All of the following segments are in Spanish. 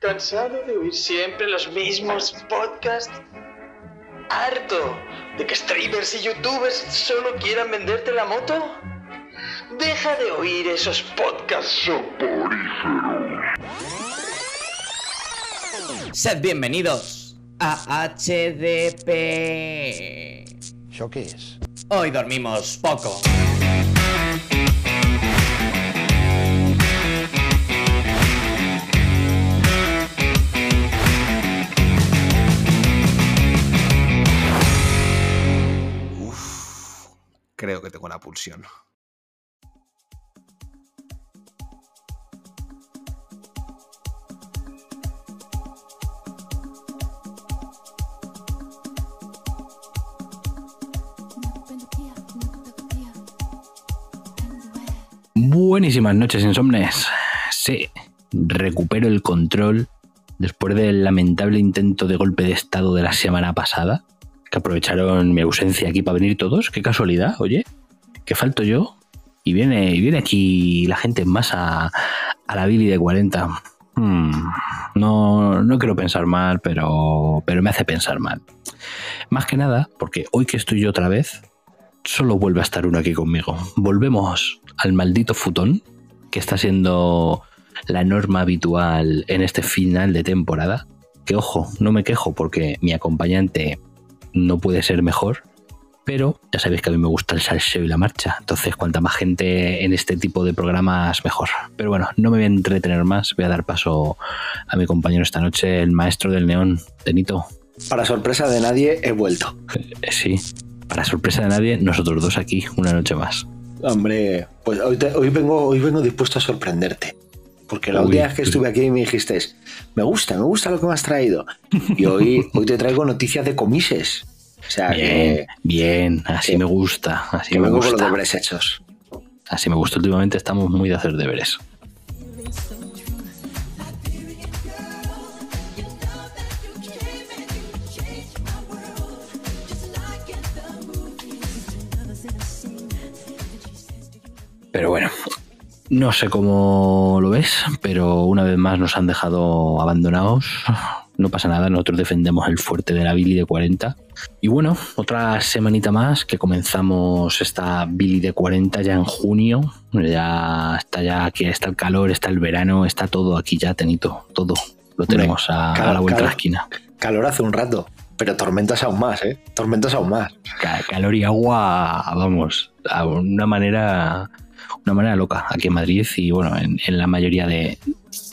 ¿Cansado de oír siempre los mismos podcasts? ¿Harto de que streamers y youtubers solo quieran venderte la moto? Deja de oír esos podcasts soporíferos. Sed bienvenidos a HDP. ¿Eso qué es? Hoy dormimos poco. Creo que tengo la pulsión. Buenísimas noches, insomnes. Sí, recupero el control después del lamentable intento de golpe de estado de la semana pasada, que aprovecharon mi ausencia aquí para venir todos. Qué casualidad, oye, que falto yo. Y viene, y viene aquí la gente más a, a la Billy de 40. Hmm, no, no quiero pensar mal, pero, pero me hace pensar mal. Más que nada, porque hoy que estoy yo otra vez, solo vuelve a estar uno aquí conmigo. Volvemos al maldito futón, que está siendo la norma habitual en este final de temporada. Que ojo, no me quejo porque mi acompañante no puede ser mejor, pero ya sabéis que a mí me gusta el salseo y la marcha, entonces cuanta más gente en este tipo de programas mejor. Pero bueno, no me voy a entretener más, voy a dar paso a mi compañero esta noche, el maestro del neón, Tenito. Para sorpresa de nadie, he vuelto. Sí, para sorpresa de nadie, nosotros dos aquí, una noche más. Hombre, pues hoy, te- hoy vengo, hoy vengo dispuesto a sorprenderte. Porque la última vez que estuve aquí me dijiste, me gusta, me gusta lo que me has traído. Y hoy, hoy te traigo noticias de comises. O sea Bien, que, bien, así que- me gusta, así que me vengo con los gusta. deberes hechos. Así me gusta, últimamente estamos muy de hacer deberes. Pero bueno, no sé cómo lo ves, pero una vez más nos han dejado abandonados. No pasa nada, nosotros defendemos el fuerte de la Billy de 40. Y bueno, otra semanita más que comenzamos esta Billy de 40 ya en junio. Ya está ya aquí, está el calor, está el verano, está todo aquí ya, Tenito, todo. Lo tenemos a, la vuelta de la esquina. Calor hace un rato, pero tormentas aún más, ¿eh? Tormentas aún más. Ca- calor y agua, vamos, a una manera, una manera loca aquí en Madrid y bueno, en, en la mayoría de,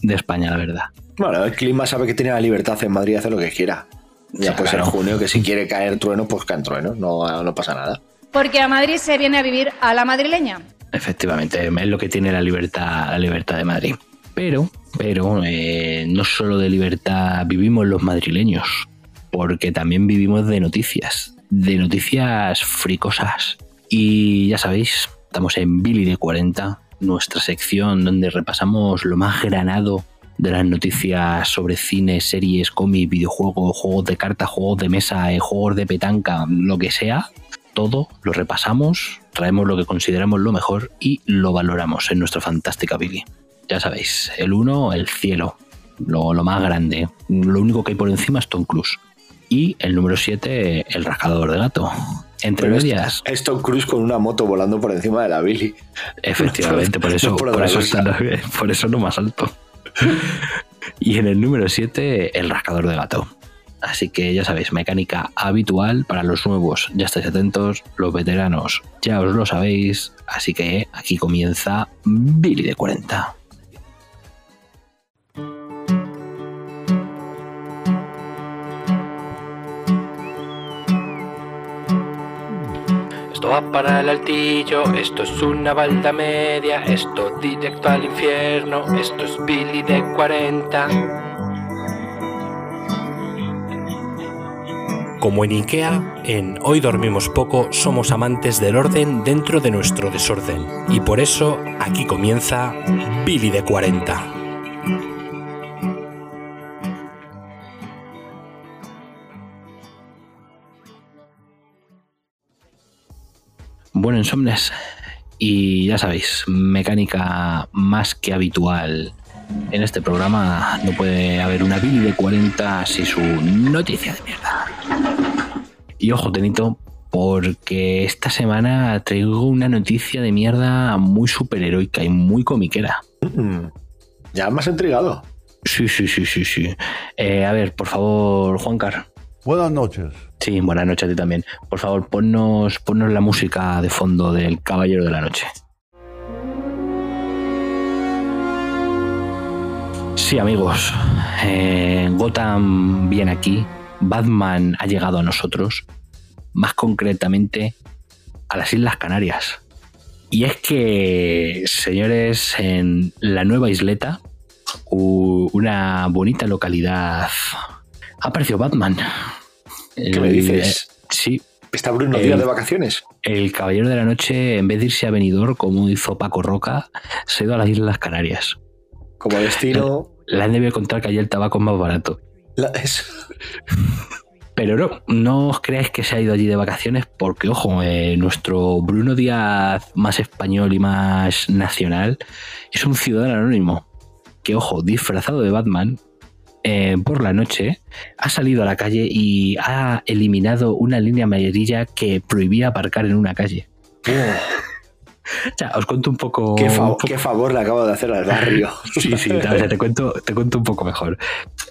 de España, la verdad. Bueno, el clima sabe que tiene la libertad en Madrid, hace lo que quiera. Ya Sí, pues claro. en junio, que si quiere caer trueno, pues caen truenos, no, no pasa nada. Porque a Madrid se viene a vivir a la madrileña. Efectivamente, es lo que tiene la libertad, la libertad de Madrid. Pero, pero, eh, no solo de libertad vivimos los madrileños, porque también vivimos de noticias, de noticias fricosas. Y ya sabéis, estamos en Billy de 40, nuestra sección donde repasamos lo más granado de las noticias sobre cine, series, cómics, videojuegos, juegos de cartas, juegos de mesa, eh, juegos de petanca, lo que sea, todo lo repasamos, traemos lo que consideramos lo mejor y lo valoramos en nuestra fantástica Billy. Ya sabéis, el 1, el cielo, lo, lo más grande. Lo único que hay por encima es Tom Cruise. Y el número 7, el rascador de gato. Entre Pero medias, Es Tom Cruise con una moto volando por encima de la Billy. efectivamente, por eso, no por por, otra eso está- por eso no más alto. Y en el número 7, el rascador de gato. Así que ya sabéis, mecánica habitual para los nuevos. Ya estáis atentos, los veteranos ya os lo sabéis. Así que aquí comienza Billy de 40. Esto va para el altillo, esto es una balda media, esto directo al infierno, esto es Billy de 40. Como en Ikea, en Hoy Dormimos Poco somos amantes del orden dentro de nuestro desorden. Y por eso aquí comienza Billy de 40. Bueno, insomnes. Y ya sabéis, mecánica más que habitual En este programa no puede haber una Billy de 40 sin su noticia de mierda. Y ojo, Tenito, porque esta semana traigo una noticia de mierda muy superheroica y muy comiquera. Mm, Ya me has intrigado. Sí, sí, sí, sí, sí. Eh, a ver, por favor, Juancar. Buenas noches. Sí, buenas noches a ti también. Por favor, ponnos, ponnos la música de fondo del Caballero de la Noche. Sí, amigos. eh, Gotham viene aquí. Batman ha llegado a nosotros. Más concretamente, a las Islas Canarias. Y es que, señores, en la nueva isleta, una bonita localidad, ha aparecido Batman. ¿Qué me El- dices? Sí, ¿Está Bruno Díaz de vacaciones? el Caballero de la Noche, en vez de irse a Benidorm, como hizo Paco Roca, se ha ido a las Islas Canarias. Como destino. Le han debido contar que allí el tabaco es más barato. la- es- Pero no, no os creáis que se ha ido allí de vacaciones, porque, ojo, eh, nuestro Bruno Díaz más español y más nacional es un ciudadano anónimo que, ojo, disfrazado de Batman, eh, por la noche ha salido a la calle y ha eliminado una línea amarilla que prohibía aparcar en una calle. O sea, os cuento un poco. qué, fa- un poco- qué favor le acabo de hacer al barrio. Sí, sí, o sea, te, cuento, te cuento un poco mejor.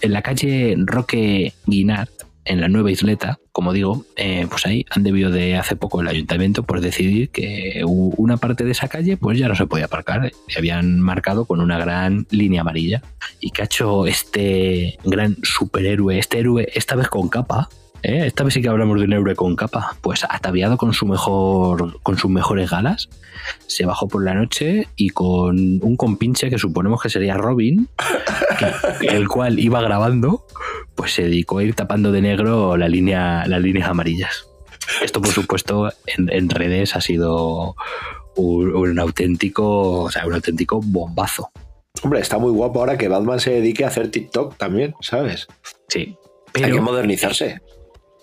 En la calle Roque Guinart, en la nueva isleta, como digo, eh, pues ahí han debido de hace poco el ayuntamiento por decidir que una parte de esa calle pues ya no se podía aparcar. Y habían marcado con una gran línea amarilla. Y que ha hecho este gran superhéroe, este héroe, esta vez con capa. ¿eh? Esta vez sí que hablamos de un héroe con capa. Pues ataviado con su mejor. con sus mejores galas se bajó por la noche y con un compinche que suponemos que sería Robin, el cual iba grabando, pues se dedicó a ir tapando de negro la línea, las líneas amarillas. Esto, por supuesto, en, en redes ha sido un, un auténtico, o sea, un auténtico bombazo. Hombre, está muy guapo ahora que Batman se dedique a hacer TikTok también, ¿sabes? Sí. Hay que modernizarse.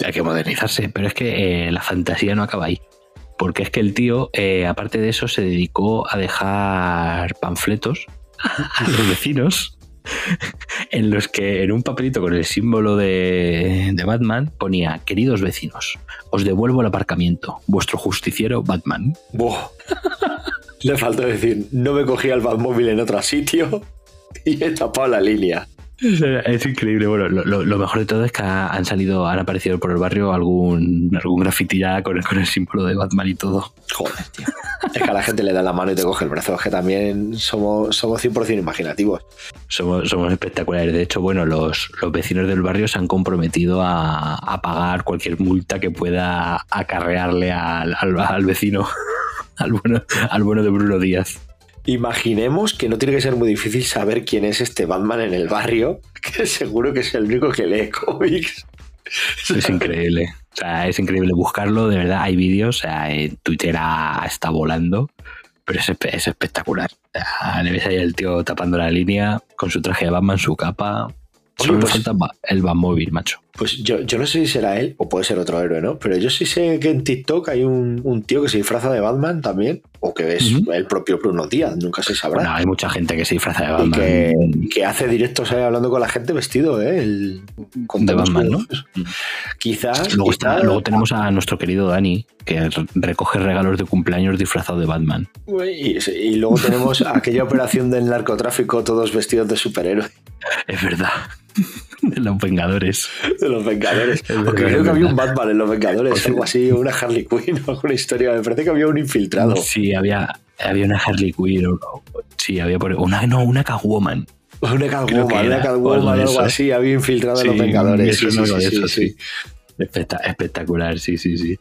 hay que modernizarse, pero es que eh, la fantasía no acaba ahí. Porque es que el tío, eh, aparte de eso, se dedicó a dejar panfletos a los vecinos en los que en un papelito con el símbolo de, Batman ponía, queridos vecinos, os devuelvo el aparcamiento, vuestro justiciero Batman. Buah. Le faltó decir, no me cogía el Batmóvil en otro sitio y he tapado la línea. Es increíble. Bueno, lo, mejor de todo es que ha- han salido, han aparecido por el barrio algún, algún grafiti ya con, el- con el símbolo de Batman y todo. Joder, tío. Es que a la gente le da la mano y te coge el brazo. Es que también somos, somos 100% imaginativos. Somos, somos espectaculares. De hecho, bueno, los, los vecinos del barrio se han comprometido a, a pagar cualquier multa que pueda acarrearle al, al- al vecino, al bueno, al bueno de Bruno Díaz. Imaginemos que no tiene que ser muy difícil saber quién es este Batman en el barrio, que seguro que es el único que lee cómics. Es increíble. O sea, es increíble buscarlo, de verdad. Hay vídeos, o sea, en Twitter ha- está volando, pero es, es espectacular. O sea, le ves ahí el tío tapando la línea con su traje de Batman, su capa. Solo pues- falta el Batmóvil, macho. Pues yo, yo no sé si será él o puede ser otro héroe, ¿no? Pero yo sí sé que en TikTok hay un, un tío que se disfraza de Batman también, o que es el propio Bruno Díaz, nunca se sabrá. Bueno, hay mucha gente que se disfraza de Batman. que, y que hace directos ahí hablando con la gente vestido, ¿eh? El, con De Batman, ¿no? Quizás. Luego, está- quizás- luego tenemos a nuestro querido Dani, que re- recoge regalos de cumpleaños disfrazado de Batman. Y, y luego tenemos aquella operación del narcotráfico, todos vestidos de superhéroes, Es verdad. De los Vengadores. de los Vengadores. Porque creo que había un Batman en los Vengadores, algo así, una Harley Quinn, alguna historia. Me parece que había un infiltrado. Sí, había, había una Harley Quinn. o- o- Sí, había por una, no, una Catwoman. Una Catwoman, una o Catwoman, algo así, había infiltrado en los Vengadores. Sí, sí, sí, eso, sí. sí. Especta- espectacular, sí, sí, sí.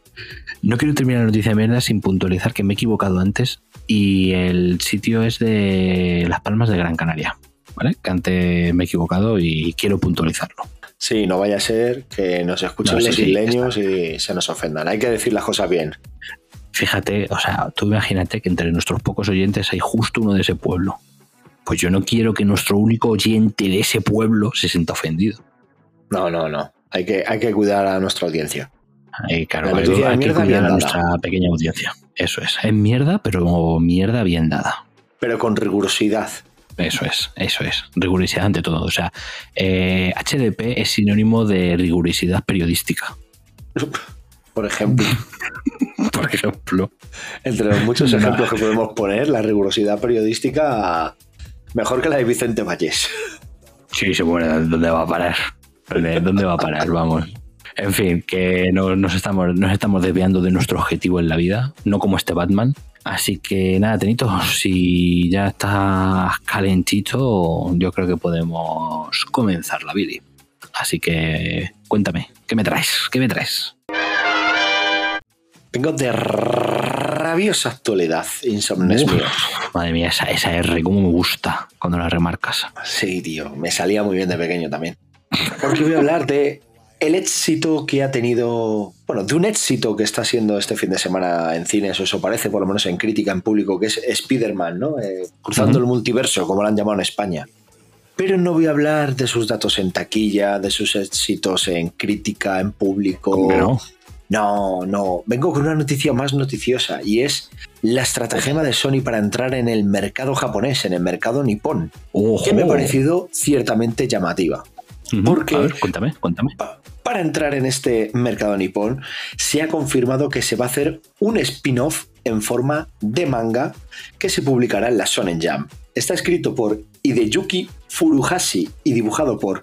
No quiero terminar la noticia de mierda sin puntualizar que me he equivocado antes y el sitio es de Las Palmas de Gran Canaria. ¿Vale? Que antes me he equivocado y quiero puntualizarlo. Sí, no vaya a ser que nos escuchen No, los sí, isleños y se nos ofendan. Hay que decir las cosas bien. Fíjate, o sea, tú imagínate que entre nuestros pocos oyentes hay justo uno de ese pueblo. Pues yo no quiero que nuestro único oyente de ese pueblo se sienta ofendido. No, no, no. Hay que, hay que cuidar a nuestra audiencia. Claro, hay, que cuidar a dada. nuestra pequeña audiencia. Eso es. Es mierda, pero mierda bien dada. Pero con rigurosidad. Eso es, eso es. Rigurosidad ante todo. O sea, eh, HDP es sinónimo de rigurosidad periodística. Por ejemplo, Por ejemplo. entre los muchos ejemplos que podemos poner, la rigurosidad periodística mejor que la de Vicente Vallés. Sí, se muere. ¿Dónde va a parar? ¿Dónde, va a parar? Vamos. En fin, que no, nos, estamos, nos estamos desviando de nuestro objetivo en la vida, no como este Batman. Así que nada, Tenito, si ya estás calentito, yo creo que podemos comenzar la Billy. Así que cuéntame, ¿qué me traes? ¿Qué me traes? Vengo de rabiosa actualidad, insomnes. Madre mía, esa, esa R, cómo me gusta cuando la remarcas. Sí, tío, me salía muy bien de pequeño también. Porque voy a hablar de el éxito que ha tenido, bueno, de un éxito que está siendo este fin de semana en cines, o eso parece, por lo menos en crítica, en público, que es Spider-Man, ¿no? Eh, cruzando el multiverso, como lo han llamado en España. Pero no voy a hablar de sus datos en taquilla, de sus éxitos en crítica, en público. No. No, no. Vengo con una noticia más noticiosa y es la estratagema de Sony para entrar en el mercado japonés, en el mercado nipón, Ojo. que me ha parecido ciertamente llamativa. Porque- A ver, cuéntame, cuéntame. Pa- Para entrar en este mercado nipón, se ha confirmado que se va a hacer un spin-off en forma de manga que se publicará en la Shonen Jam. Está escrito por Hideyuki Furuhashi y dibujado por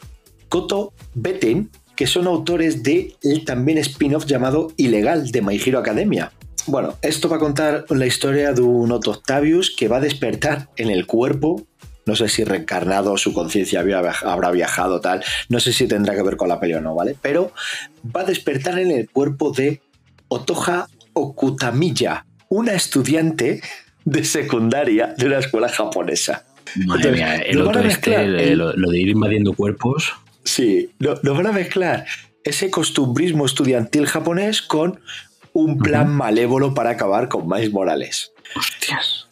Koto Beten, que son autores de el también spin-off llamado Ilegal de My Hero Academia. Bueno, esto va a contar la historia de un Otto Octavius que va a despertar en el cuerpo. No sé si reencarnado, su conciencia habrá viajado, tal. No sé si tendrá que ver con la peli o no, ¿vale? Pero va a despertar en el cuerpo de Otoja Okutamiya, una estudiante de secundaria de una escuela japonesa. Madre Entonces, mía, el lo van a otro este, el- lo de ir invadiendo cuerpos. Sí, lo, lo van a mezclar ese costumbrismo estudiantil japonés con un plan malévolo para acabar con Miles Morales. Hostias.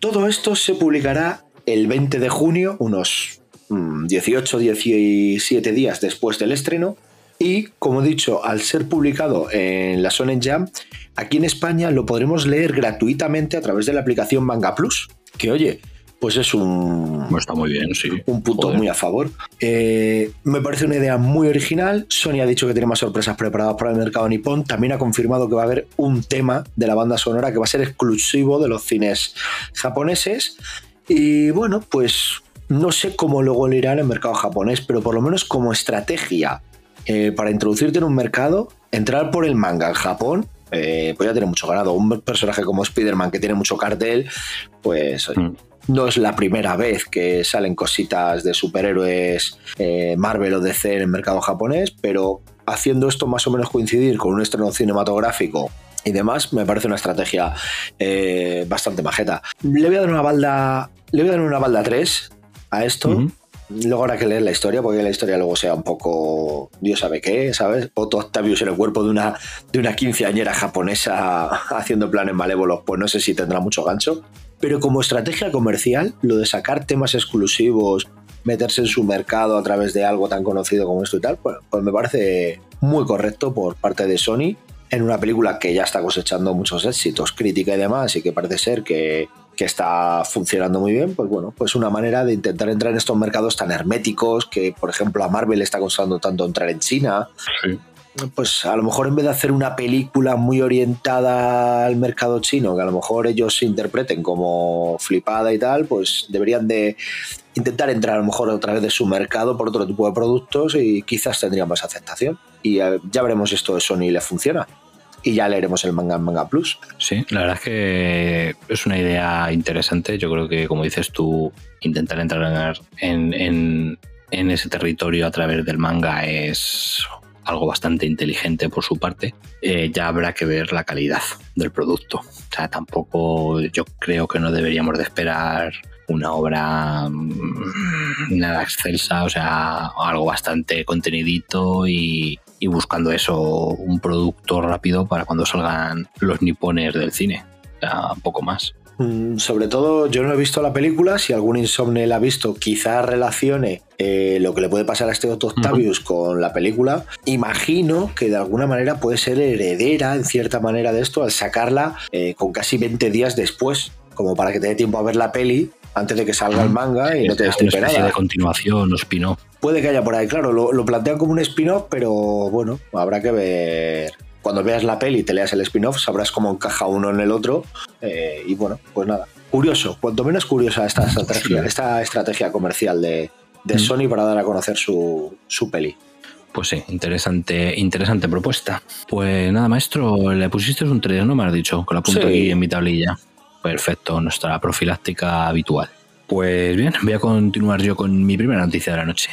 Todo esto se publicará el 20 de junio, unos 18-17 días después del estreno. Y, como he dicho, al ser publicado en la Shonen Jam, aquí en España lo podremos leer gratuitamente a través de la aplicación Manga Plus. Que, oye, pues es un, Bueno, está muy bien, sí. un punto Joder. muy a favor. Eh, me parece una idea muy original. Sony ha dicho que tiene más sorpresas preparadas para el mercado nipón. También ha confirmado que va a haber un tema de la banda sonora que va a ser exclusivo de los cines japoneses. Y bueno, pues no sé cómo luego le irá en el mercado japonés, pero por lo menos como estrategia eh, para introducirte en un mercado, entrar por el manga en Japón. eh, pues ya tiene mucho ganado. Un personaje como Spider-Man que tiene mucho cartel, pues Mm. no es la primera vez que salen cositas de superhéroes eh, Marvel o DC en el mercado japonés, pero haciendo esto más o menos coincidir con un estreno cinematográfico y demás, me parece una estrategia eh, bastante majeta. Le voy a dar una balda, le voy a dar una balda 3 a esto. Luego habrá que leer la historia, porque la historia luego sea un poco, Dios sabe qué, ¿sabes? Otto Octavius en el cuerpo de una, de una quinceañera japonesa haciendo planes malévolos, pues no sé si tendrá mucho gancho. Pero como estrategia comercial, lo de sacar temas exclusivos, meterse en su mercado a través de algo tan conocido como esto y tal, pues, pues me parece muy correcto por parte de Sony en una película que ya está cosechando muchos éxitos, crítica y demás, y que parece ser que, que está funcionando muy bien, pues bueno, pues una manera de intentar entrar en estos mercados tan herméticos que, por ejemplo, a Marvel le está costando tanto entrar en China. Sí. Pues a lo mejor en vez de hacer una película muy orientada al mercado chino, que a lo mejor ellos se interpreten como flipada y tal, pues deberían de intentar entrar a lo mejor a través de su mercado por otro tipo de productos y quizás tendrían más aceptación. Y eh, ya veremos si esto de Sony le funciona. Y ya leeremos el manga en Manga Plus. Sí, la verdad es que es una idea interesante. Yo creo que, como dices tú, intentar entrar en, en- en ese territorio a través del manga es algo bastante inteligente por su parte. Eh, ya habrá que ver la calidad del producto. O sea, tampoco yo creo que no deberíamos de esperar una obra mm, nada excelsa, o sea, algo bastante contenidito y, y buscando eso, un producto rápido para cuando salgan los nipones del cine. O sea, poco más. Mm, Sobre todo, yo no he visto la película. Si algún insomne la ha visto, quizás relacione eh, lo que le puede pasar a este Otto Octavius con la película. Imagino que de alguna manera puede ser heredera, en cierta manera, de esto al sacarla eh, con casi 20 días después, como para que te dé tiempo a ver la peli antes de que salga el manga y no te Es una destripe especie nada. de continuación o spin-off. Puede que haya por ahí, claro, lo, lo plantean como un spin-off, pero bueno, habrá que ver. Cuando veas la peli y te leas el spin-off, sabrás cómo encaja uno en el otro. eh, y bueno, pues nada. Curioso, cuanto menos curiosa esta estrategia, Sí. esta estrategia comercial de, de Mm. Sony para dar a conocer su, su peli. Pues sí, interesante, interesante propuesta. Pues nada, maestro, le pusiste un 3, ¿no me has dicho? Con la punta Sí. aquí en mi tablilla. Perfecto, nuestra profiláctica habitual. Pues bien, voy a continuar yo con mi primera noticia de la noche.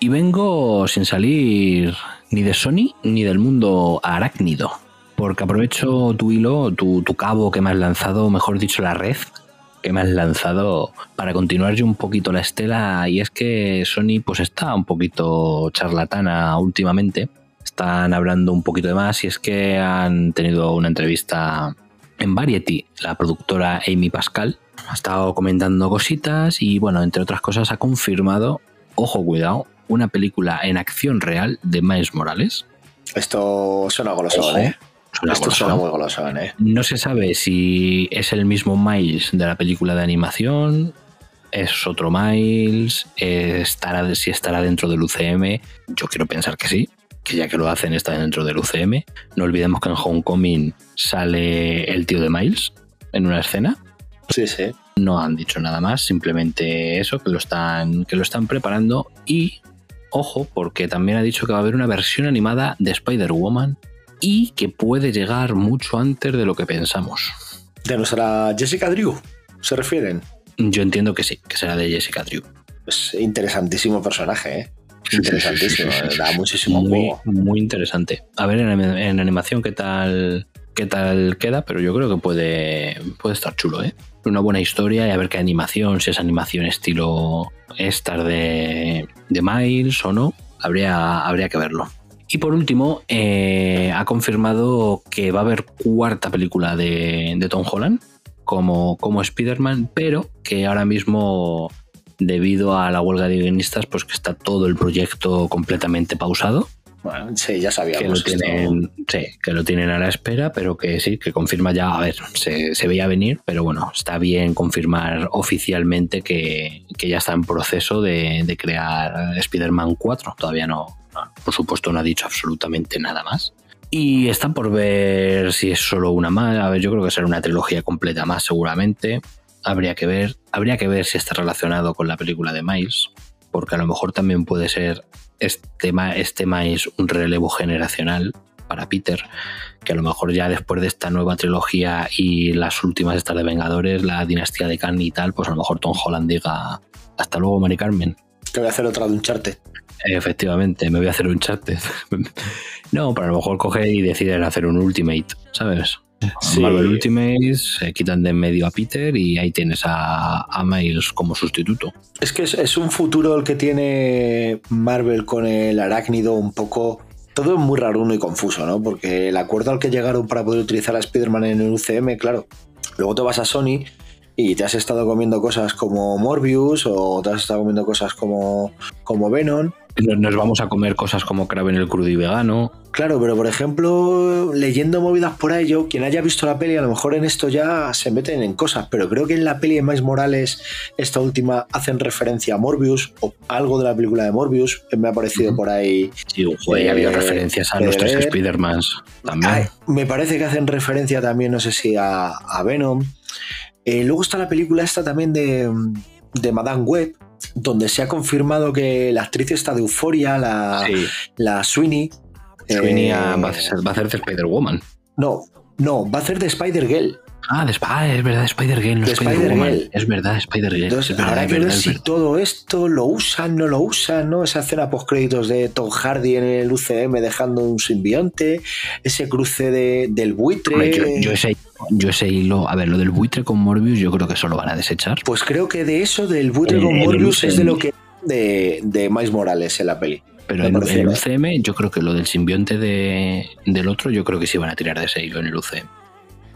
Y vengo sin salir ni de Sony ni del mundo arácnido. Porque aprovecho tu hilo, tu, tu cabo que me has lanzado, mejor dicho, la red que me has lanzado para continuar yo un poquito la estela. Y es que Sony pues está un poquito charlatana últimamente. Están hablando un poquito de más y es que han tenido una entrevista en Variety, la productora Amy Pascal. Ha estado comentando cositas y bueno, entre otras cosas ha confirmado, ojo cuidado, una película en acción real de Miles Morales. Esto suena golosón, Ojo, ¿eh? Suena Esto golosón. suena muy golosón, ¿eh? No se sabe si es el mismo Miles de la película de animación, es otro Miles, eh, estará, si estará dentro del UCM. Yo quiero pensar que sí, que ya que lo hacen está dentro del UCM. No olvidemos que en Homecoming sale el tío de Miles en una escena. Sí, sí. No han dicho nada más, simplemente eso, que lo están, que lo están preparando y ojo, porque también ha dicho que va a haber una versión animada de Spider-Woman y que puede llegar mucho antes de lo que pensamos. De nuestra Jessica Drew, ¿se refieren? Yo entiendo que sí, que será de Jessica Drew. Es interesantísimo personaje, ¿eh? Interesantísimo, da muchísimo Muy, juego. muy interesante. A ver en, en animación qué tal qué tal queda, pero yo creo que puede, puede estar chulo, ¿eh? Una buena historia y a ver qué animación, si es animación estilo Star de, de Miles o no, habría, habría que verlo. Y por último, eh, ha confirmado que va a haber cuarta película de, de Tom Holland como, como Spider-Man, pero que ahora mismo, debido a la huelga de guionistas, pues que está todo el proyecto completamente pausado. Bueno, sí, ya Que lo, sabíamos. esto. tienen, sí, que lo tienen a la espera, pero que sí, que confirma ya, a ver, se, se veía venir, pero bueno, está bien confirmar oficialmente que, que ya está en proceso de, de crear Spider-Man 4. Todavía no, no, por supuesto, no ha dicho absolutamente nada más. Y está por ver si es solo una más. A ver, yo creo que será una trilogía completa más, seguramente. Habría que ver. Habría que ver si está relacionado con la película de Miles. Porque a lo mejor también puede ser este, este Miles un relevo generacional para Peter. Que a lo mejor ya después de esta nueva trilogía y las últimas estas de Vengadores, la dinastía de Kang y tal, pues a lo mejor Tom Holland diga hasta luego, Mari Carmen. Que voy a hacer otra de un charte. Efectivamente, me voy a hacer un chat. no, pero a lo mejor coge y deciden hacer un Ultimate, ¿sabes? Sí. Marvel Ultimate, se quitan de en medio a Peter y ahí tienes a, a Miles como sustituto. Es que es, es un futuro el que tiene Marvel con el arácnido un poco... Todo es muy raro y confuso, ¿no? Porque el acuerdo al que llegaron para poder utilizar a Spider-Man en el UCM, claro, luego te vas a Sony y te has estado comiendo cosas como Morbius o te has estado comiendo cosas como, como Venom. Nos vamos a comer cosas como Kraven el crudo y vegano. Claro, pero por ejemplo, leyendo movidas por yo, quien haya visto la peli, a lo mejor en esto ya se meten en cosas, pero creo que en la peli de Miles Morales, esta última, hacen referencia a Morbius o algo de la película de Morbius, me ha parecido por ahí. Sí, joder, y ha habido Eh, referencias a los tres ver. Spider-Mans también. Ay, me parece que hacen referencia también, no sé si a, a Venom. Eh, luego está la película esta también de, de Madame Web, donde se ha confirmado que la actriz está de Euforia, la, sí, la Sweeney. Sweeney eh, ah, va a ser- va a hacer de Spider-Woman. No, no, va a hacer de Spider-Girl. Ah, de, ah, es verdad, Spider-Girl, no. Spider-Girl. Es verdad, Spider-Girl. Habrá que ver si todo esto lo usan, no lo usan, ¿no? Esa escena post créditos de Tom Hardy en el UCM dejando un simbionte, ese cruce de- del buitre. Hombre, yo, yo ese, yo ese hilo, a ver, lo del buitre con Morbius, yo creo que eso lo van a desechar. Pues creo que de eso, del buitre con el Morbius, es de lo que. de, de Miles Morales en la peli. Pero en, el ¿eh? UCM, yo creo que lo del simbionte de, del otro, yo creo que sí van a tirar de ese hilo en el UCM.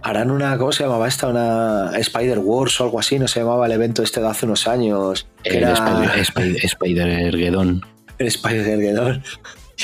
Harán una. ¿Cómo se llamaba esta? Una Spider Wars o algo así, no se llamaba el evento este de hace unos años. Que El era Spider- Spider- Spider-Gedón. el Spider Geddon.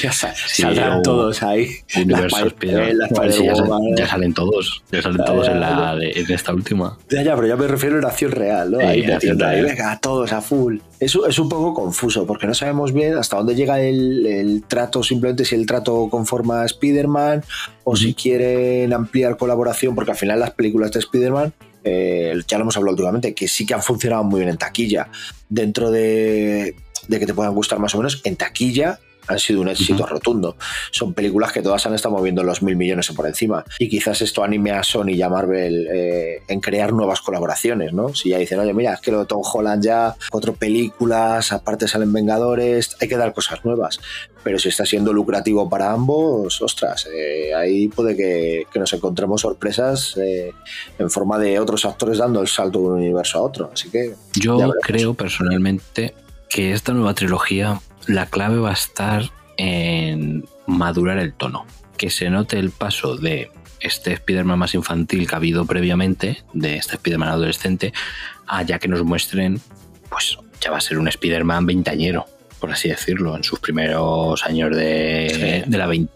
Ya sa- Sí, saldrán todos ahí. Universo Las sí, ya, sal- salen todos. Ya salen Ya, todos ya, en, la de- en esta última. Ya, ya, pero ya me refiero en acción real, ¿no? Sí, ahí acción real. venga, todos a full. Eso es un poco confuso, porque no sabemos bien hasta dónde llega el, el trato, simplemente si el trato conforma a Spider-Man o si quieren ampliar colaboración, porque al final las películas de Spider-Man, eh, ya lo hemos hablado últimamente, que sí que han funcionado muy bien en taquilla. Dentro de, de que te puedan gustar más o menos, en taquilla han sido un éxito Ujú. rotundo. Son películas que todas han estado moviendo los mil millones por encima. Y quizás esto anime a Sony y a Marvel eh, en crear nuevas colaboraciones, ¿no? Si ya dicen, oye, mira, es que lo de Tom Holland ya, cuatro películas, aparte salen Vengadores, hay que dar cosas nuevas. Pero si está siendo lucrativo para ambos, ostras, eh, ahí puede que, que nos encontremos sorpresas eh, en forma de otros actores dando el salto de un universo a otro. Así que Yo creo personalmente que esta nueva trilogía, la clave va a estar en madurar el tono. Que se note el paso de este Spider-Man más infantil que ha habido previamente, de este Spider-Man adolescente, a ya que nos muestren, pues ya va a ser un Spider-Man veintañero, por así decirlo, en sus primeros años de, Sí. de la vein-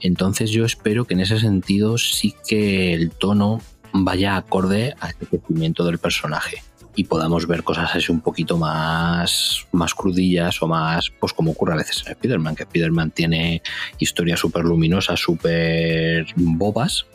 Entonces yo espero que en ese sentido sí que el tono vaya acorde al crecimiento del personaje y podamos ver cosas así un poquito más, más crudillas o más, pues como ocurre a veces en Spider-Man, que Spider-Man tiene historias súper luminosas, súper bobas,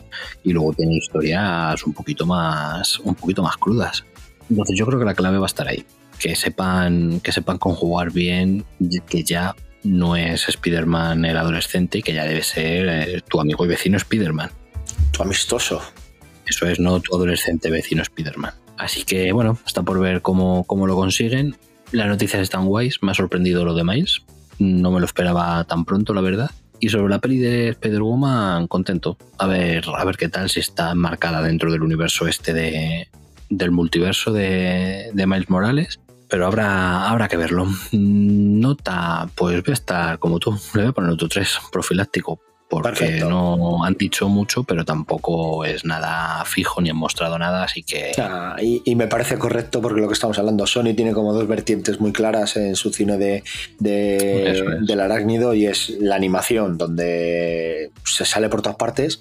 y luego tiene historias un poquito más, un poquito más crudas. Entonces yo creo que la clave va a estar ahí, que sepan, que sepan conjugar bien, y que ya no es Spider-Man el adolescente, que ya debe ser eh, tu amigo y vecino Spider-Man. tu amistoso. Eso es, no tu adolescente vecino Spider-Man. Así que bueno, está por ver cómo, cómo lo consiguen. Las noticias están guays, me ha sorprendido lo de Miles. No me lo esperaba tan pronto, la verdad. Y sobre la peli de Spider-Woman, contento. A ver, a ver qué tal si está marcada dentro del universo este de, del multiverso de, de Miles Morales. Pero habrá, habrá que verlo. Nota, pues voy a estar como tú. Le voy a poner otro 3, profiláctico. Porque Perfecto. no han dicho mucho, pero tampoco es nada fijo ni han mostrado nada, así que Ah, y, y me parece correcto porque lo que estamos hablando, Sony tiene como dos vertientes muy claras en su cine de, de- es. del arácnido y es la animación, donde se sale por todas partes,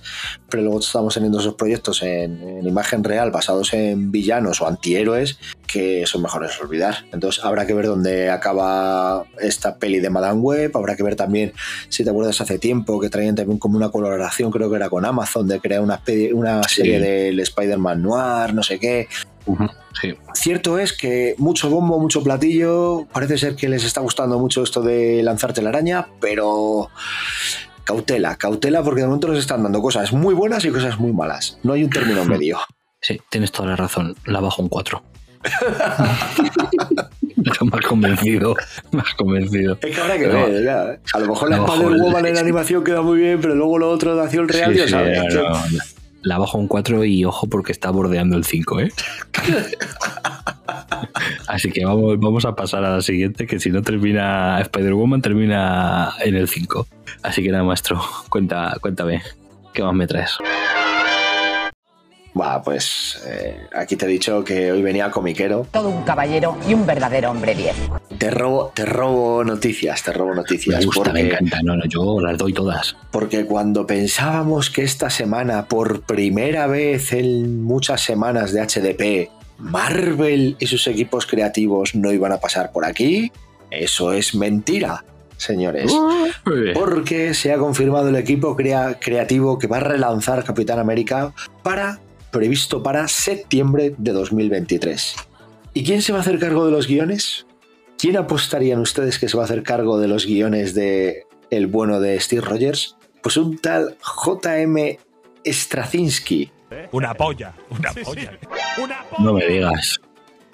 pero luego estamos teniendo esos proyectos en, en imagen real basados en villanos o antihéroes que son mejores olvidar. Entonces habrá que ver dónde acaba esta peli de Madame Web, habrá que ver también, si te acuerdas hace tiempo, que traían también como una colaboración, creo que era con Amazon, de crear una, Sí. serie del Spider-Man Noir, no sé qué. sí. Cierto es que mucho bombo, mucho platillo, parece ser que les está gustando mucho esto de lanzarte la araña, pero cautela, cautela porque de momento nos están dando cosas muy buenas y cosas muy malas. No hay un término medio. Sí, tienes toda la razón. La bajo un 4. me has convencido. Me has convencido. Es que habrá que ver, ya. ¿eh? A lo mejor la Spider-Woman en animación queda muy bien, pero luego lo otro de acción real, Sí, ya sí, sabes. no, que- no, La bajo un 4 y ojo porque está bordeando el 5, ¿eh? Así que vamos, vamos a pasar a la siguiente, que si no termina Spider-Woman, termina en el 5. Así que nada, maestro, cuenta, cuéntame, ¿qué más me traes? Buah, pues eh, aquí te he dicho que hoy venía comiquero. Todo un caballero y un verdadero hombre 10. Te robo, te robo noticias, te robo noticias. Me gusta, me encanta. No, no, yo las doy todas. Porque cuando pensábamos que esta semana, por primera vez en muchas semanas de HDP, Marvel y sus equipos creativos no iban a pasar por aquí, eso es mentira, señores. Porque se ha confirmado el equipo crea- creativo que va a relanzar Capitán América para previsto para septiembre de 2023. ¿Y quién se va a hacer cargo de los guiones? ¿Quién apostarían ustedes que se va a hacer cargo de los guiones de el bueno de Steve Rogers? Pues un tal JM Straczynski. Una polla, una polla. Una polla. No me digas,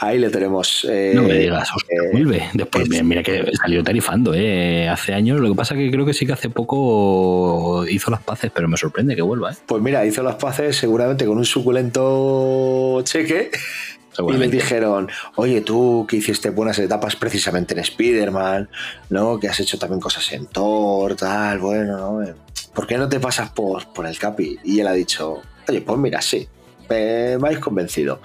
Ahí le tenemos. eh, no me digas, eh, vuelve. Después, es- mira, que salió tarifando, ¿eh? Hace años, lo que pasa que creo que sí que hace poco hizo las paces, pero me sorprende que vuelva, ¿eh? Pues mira, hizo las paces seguramente con un suculento cheque. Y le dijeron, oye, tú que hiciste buenas etapas precisamente en Spider-Man, ¿no? Que has hecho también cosas en Thor, tal, bueno, ¿no? ¿Por qué no te pasas por, por el Capi? Y él ha dicho, oye, pues mira, sí, me, me habéis convencido.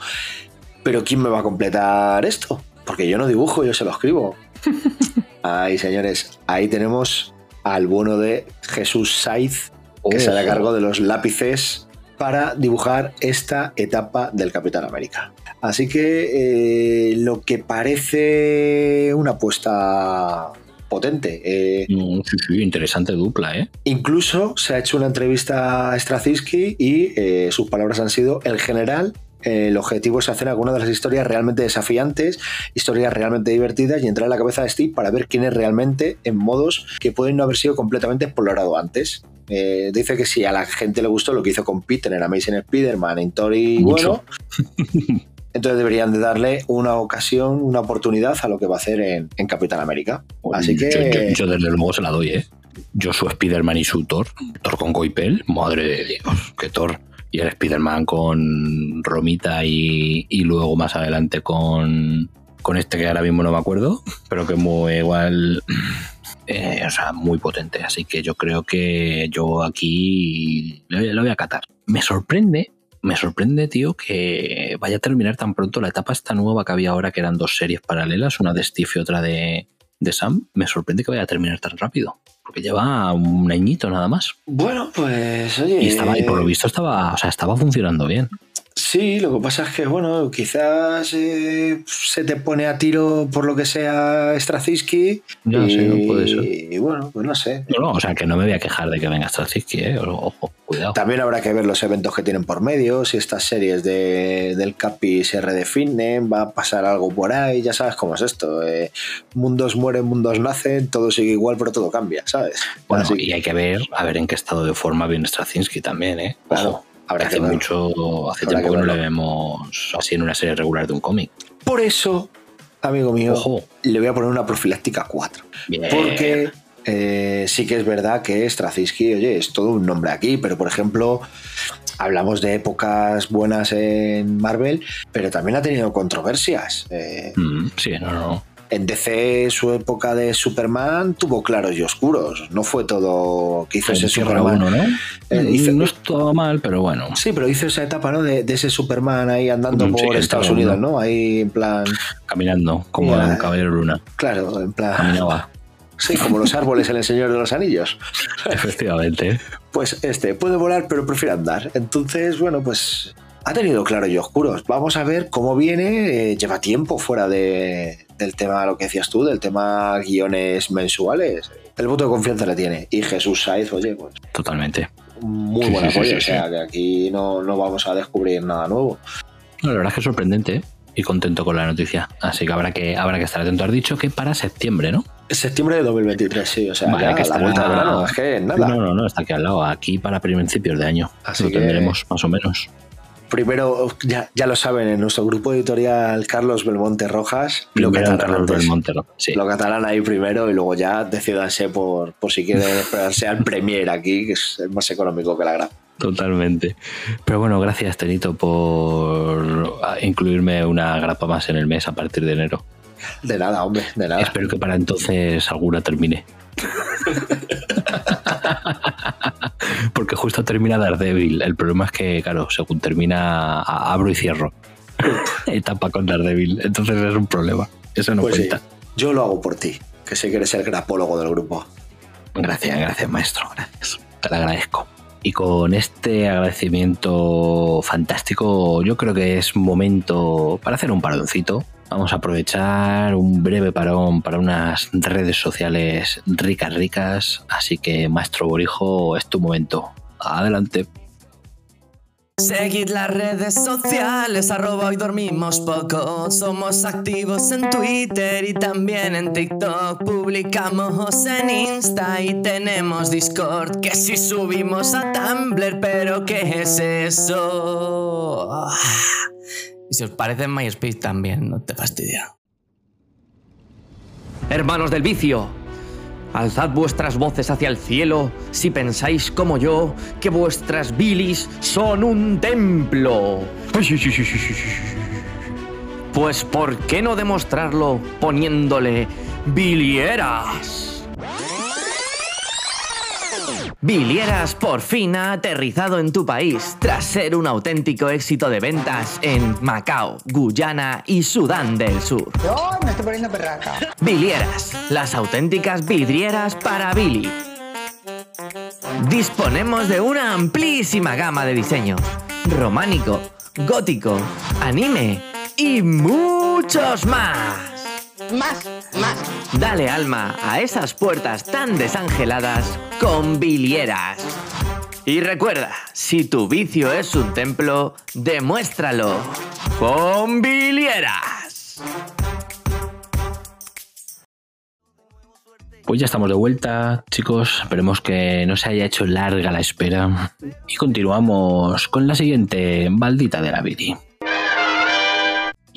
Pero ¿quién me va a completar esto? Porque yo no dibujo, yo se lo escribo. Ay, señores, ahí tenemos al bueno de Jesús Saiz, que se hará Ojo. cargo de los lápices para dibujar esta etapa del Capitán América. Así que eh, lo que parece una apuesta potente. eh, Mm, sí, sí, interesante dupla, ¿eh? Incluso se ha hecho una entrevista a Straczynski y eh, sus palabras han sido el general. Eh, el objetivo es hacer alguna de las historias realmente desafiantes, historias realmente divertidas y entrar en la cabeza de Steve para ver quién es realmente en modos que pueden no haber sido completamente explorado antes. Eh, dice que si a la gente le gustó lo que hizo con Peter en Amazing Spider-Man, en Tori, bueno, entonces deberían de darle una ocasión, una oportunidad a lo que va a hacer en, en Capitán América. Así que... Yo, yo- yo desde luego se la doy, ¿eh? Yo su Spider-Man y su Thor, Thor con Coipel, madre de Dios, que Thor. Y el Spider-Man con Romita y, y luego más adelante con, con este que ahora mismo no me acuerdo, pero que muy igual, eh, o sea, muy potente. Así que yo creo que yo aquí lo, voy a catar. Me sorprende, me sorprende, tío, que vaya a terminar tan pronto la etapa esta nueva que había ahora, que eran dos series paralelas, una de Steve y otra de, de Sam. Me sorprende que vaya a terminar tan rápido. Porque lleva un añito nada más. Bueno, pues oye... Y estaba, y por lo visto estaba, o sea, estaba funcionando bien. Sí, lo que pasa es que, bueno, quizás eh, se te pone a tiro por lo que sea Straczynski. Ya, y, sí, no puede ser. Y bueno, pues no sé. No, no, o sea, que no me voy a quejar de que venga Straczynski, ¿eh? Ojo, cuidado. También habrá que ver los eventos que tienen por medio, si estas series de, del Capi se redefinen, va a pasar algo por ahí, ya sabes cómo es esto. eh, mundos mueren, mundos nacen, todo sigue igual, pero todo cambia, ¿sabes? Bueno, Así- y hay que ver, a ver en qué estado de forma viene Straczynski también, ¿eh? Claro, Ojo, habrá hace que mucho, hace Habrá tiempo que que no le vemos así en una serie regular de un cómic. Por eso, amigo mío, Ojo. le voy a poner una profiláctica 4. Bien. Porque eh, sí que es verdad que Straczynski, oye, es todo un nombre aquí, pero por ejemplo, hablamos de épocas buenas en Marvel, pero también ha tenido controversias. Eh, Mm, sí, no, no. en DC, su época de Superman tuvo claros y oscuros. No fue todo que hizo ese En Superman. uno, ¿no? Eh, hizo- no estuvo mal, pero bueno. Sí, pero hizo esa etapa, ¿no? De, de ese Superman ahí andando Mm, por Estados Unidos, uno. ¿no? Ahí en plan. Caminando, como un caballero luna. Claro, en plan. Caminaba. Sí, como los árboles en El Señor de los Anillos. Efectivamente. Pues este puede volar, pero prefiere andar. Entonces, bueno, pues ha tenido claros y oscuros. Vamos a ver cómo viene. Eh, lleva tiempo fuera de- del tema, lo que decías tú, del tema guiones mensuales. El voto de confianza le tiene. Y Jesús Saiz, oye, pues Totalmente. muy Sí, buen sí, o sea, que aquí no, no vamos a descubrir nada nuevo. No, la verdad es que es sorprendente ¿eh? y contento con la noticia. Así que habrá que, habrá que estar atento. Has dicho que para septiembre, ¿no? Septiembre de 2023, sí. O sea, Vale, ya que a la vuelta de verano. Es que nada. No, no, no, está aquí al lado. Aquí para principios de año. Así lo que- tendremos más o menos. Primero, ya, ya lo saben, en nuestro grupo editorial Carlos Belmonte Rojas, lo Primero antes. Belmonte. Sí. Lo catarán ahí primero y luego ya decidanse por, por si quieren esperarse al Premier aquí, que es más económico que la gran. Totalmente. Pero bueno, gracias, Tenito, por incluirme una grapa más en el mes a partir de enero. De nada, hombre, de nada. Espero que para entonces alguna termine. Porque justo termina Daredevil. El problema es que, claro, según termina, abro y cierro. Etapa con Daredevil. Entonces es un problema. Eso no Pues sí, cuenta. yo lo hago por ti, que sé que eres el grapólogo del grupo. Gracias, gracias, maestro. Gracias. Te lo agradezco. Y con este agradecimiento fantástico, yo creo que es momento para hacer un paroncito. Vamos a aprovechar un breve parón para unas redes sociales ricas, ricas. Así que, maestro Borijo, es tu momento. Adelante. Seguid las redes sociales, arroba hoy dormimos poco. Somos activos en Twitter y también en TikTok. Publicamos en Insta y tenemos Discord. Que si subimos a Tumblr, pero ¿qué es eso? Y si os parece MySpace también, no te fastidia. Hermanos del vicio, alzad vuestras voces hacia el cielo si pensáis como yo que vuestras bilis son un templo. Pues ¿por qué no demostrarlo poniéndole bilieras? Bilieras por fin ha aterrizado en tu país tras ser un auténtico éxito de ventas en Macao, Guyana y Sudán del Sur. Yo me estoy poniendo perraca. Bilieras, las auténticas vidrieras para Billy. disponemos de una amplísima gama de diseños. Románico, gótico, anime y muchos más. Más, más. Dale alma a esas puertas tan desangeladas con bilieras. Y recuerda, si tu vicio es un templo, demuéstralo con bilieras. Pues ya estamos de vuelta, chicos. Esperemos que no se haya hecho larga la espera. Y continuamos con la siguiente baldita de la Viri.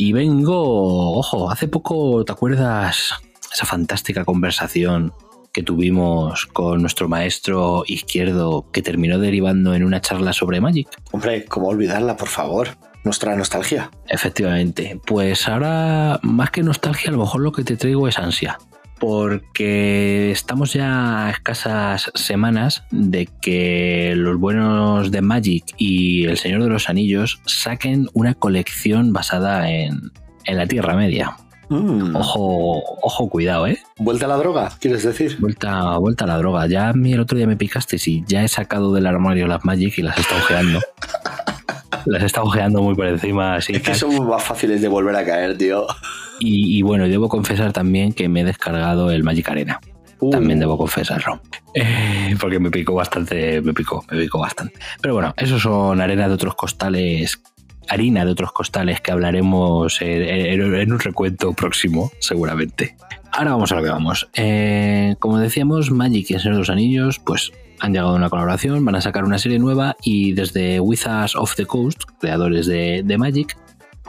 Y vengo, ojo, hace poco, ¿te acuerdas esa fantástica conversación que tuvimos con nuestro maestro izquierdo que terminó derivando en una charla sobre Magic? Hombre, ¿cómo olvidarla, por favor? Nuestra nostalgia. Efectivamente. Pues ahora, más que nostalgia, a lo mejor lo que te traigo es ansia porque estamos ya a escasas semanas de que los buenos de Magic y El Señor de los Anillos saquen una colección basada en, en la Tierra Media. Mm. Ojo, ojo, cuidado, ¿eh? ¿Vuelta a la droga, quieres decir? Vuelta, vuelta a la droga. Ya a mí el otro día me picaste y ya he sacado del armario las Magic y las he estado ojeando. las he estado ojeando muy por encima. Así, es que son más fáciles de volver a caer, tío. Y, y, bueno, debo confesar también que me he descargado el Magic Arena. Uh. También debo confesarlo. Eh, porque me picó bastante, me picó, me picó bastante. Pero bueno, esos son arena de otros costales, harina de otros costales que hablaremos en, un recuento próximo, seguramente. Ahora vamos a lo que vamos. Eh, como decíamos, Magic y el Señor de los Anillos, pues han llegado a una colaboración, van a sacar una serie nueva y desde Wizards of the Coast, creadores de, de Magic,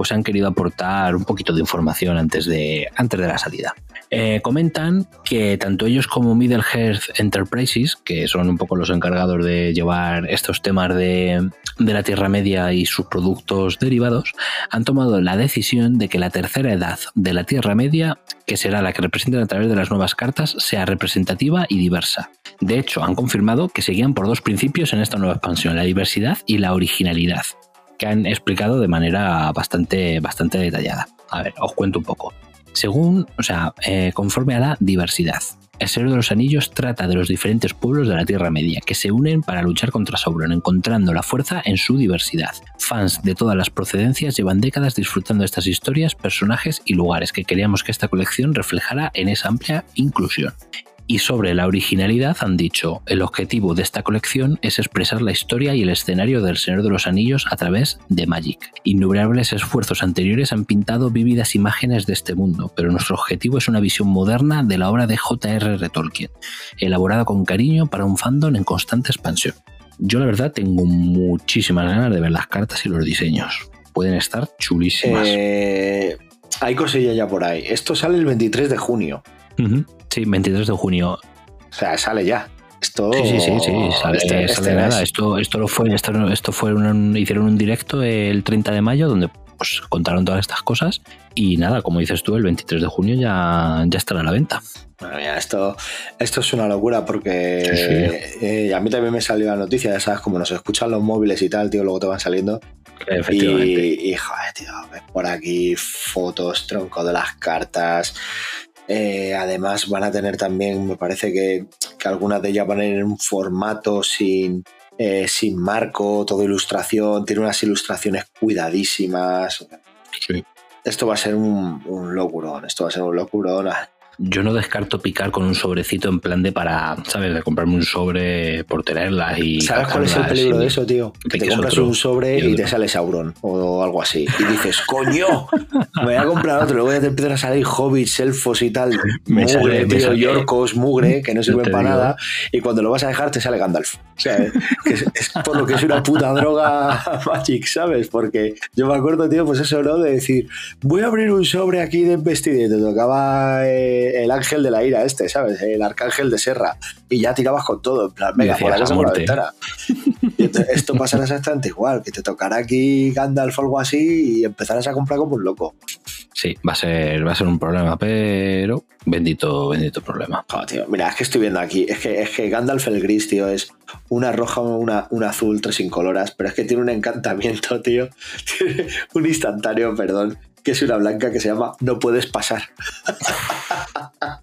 pues han querido aportar un poquito de información antes de, antes de la salida. Eh, comentan que tanto ellos como Middle Earth Enterprises, que son un poco los encargados de llevar estos temas de, de, la Tierra Media y sus productos derivados, han tomado la decisión de que la tercera edad de la Tierra Media, que será la que representan a través de las nuevas cartas, sea representativa y diversa. De hecho, han confirmado que seguían por dos principios en esta nueva expansión, la diversidad y la originalidad que han explicado de manera bastante, bastante detallada. A ver, os cuento un poco. Según, o sea, eh, conforme a la diversidad. El Señor de los Anillos trata de los diferentes pueblos de la Tierra Media que se unen para luchar contra Sauron, encontrando la fuerza en su diversidad. Fans de todas las procedencias llevan décadas disfrutando de estas historias, personajes y lugares que queríamos que esta colección reflejara en esa amplia inclusión. Y sobre la originalidad han dicho, el objetivo de esta colección es expresar la historia y el escenario del Señor de los Anillos a través de Magic. Innumerables esfuerzos anteriores han pintado vívidas imágenes de este mundo, pero nuestro objetivo es una visión moderna de la obra de J.R.R. Tolkien, elaborada con cariño para un fandom en constante expansión. Yo la verdad tengo muchísimas ganas de ver las cartas y los diseños. Pueden estar chulísimas. Eh, hay cosillas ya por ahí. Esto sale el 23 de junio. Uh -huh. Sí, 23 de junio. O sea, sale ya. Esto... Sí, sí, sí, sí. Sale, este, este nada. Esto, esto lo fue, esto, esto fue un, hicieron un directo el 30 de mayo donde pues, contaron todas estas cosas y nada, como dices tú, el 23 de junio ya, ya estará a la venta. Bueno, mira, esto, esto es una locura porque sí, sí. Eh, a mí también me salió la noticia, ya sabes, como nos escuchan los móviles y tal, tío, luego te van saliendo. Efectivamente. Y, y joder, tío, ves por aquí fotos, tronco de las cartas, eh, además van a tener también, me parece que, que, algunas de ellas van a ir en un formato sin, eh, sin marco, todo ilustración, tiene unas ilustraciones cuidadísimas. Sí. Esto va a ser un, un locurón, esto va a ser un locurón. Yo no descarto picar con un sobrecito en plan de para, ¿sabes? De comprarme un sobre por tenerlas y. ¿Sabes cuál es el peligro de eso, tío? Que te compras otro? un sobre y, y te sale Sauron o algo así. Y dices, ¡coño! Me voy a comprar otro. Luego ya te empiezan a salir hobbits, elfos y tal. Me mugre, sale, tío, sale. yorcos, mugre, que no sirven para nada. Y cuando lo vas a dejar te sale Gandalf. O sea, es, es por lo que es una puta droga Magic, ¿sabes? Porque yo me acuerdo, tío, pues eso, ¿no? De decir, voy a abrir un sobre aquí de vestido y te tocaba. Eh, el ángel de la ira este, ¿sabes? El arcángel de Serra. Y ya tirabas con todo, en plan, venga, por la casa por la ventana. Y esto pasará exactamente igual, que te tocará aquí Gandalf o algo así y empezarás a comprar como un loco. Sí, va a ser, va a ser un problema, pero bendito, bendito problema. Tío, mira, es que estoy viendo aquí, es que, es que Gandalf el gris, tío, es una roja, una, una azul, tres incoloras, pero es que tiene un encantamiento, tío. Tiene un instantáneo, perdón, que es una blanca que se llama No puedes pasar.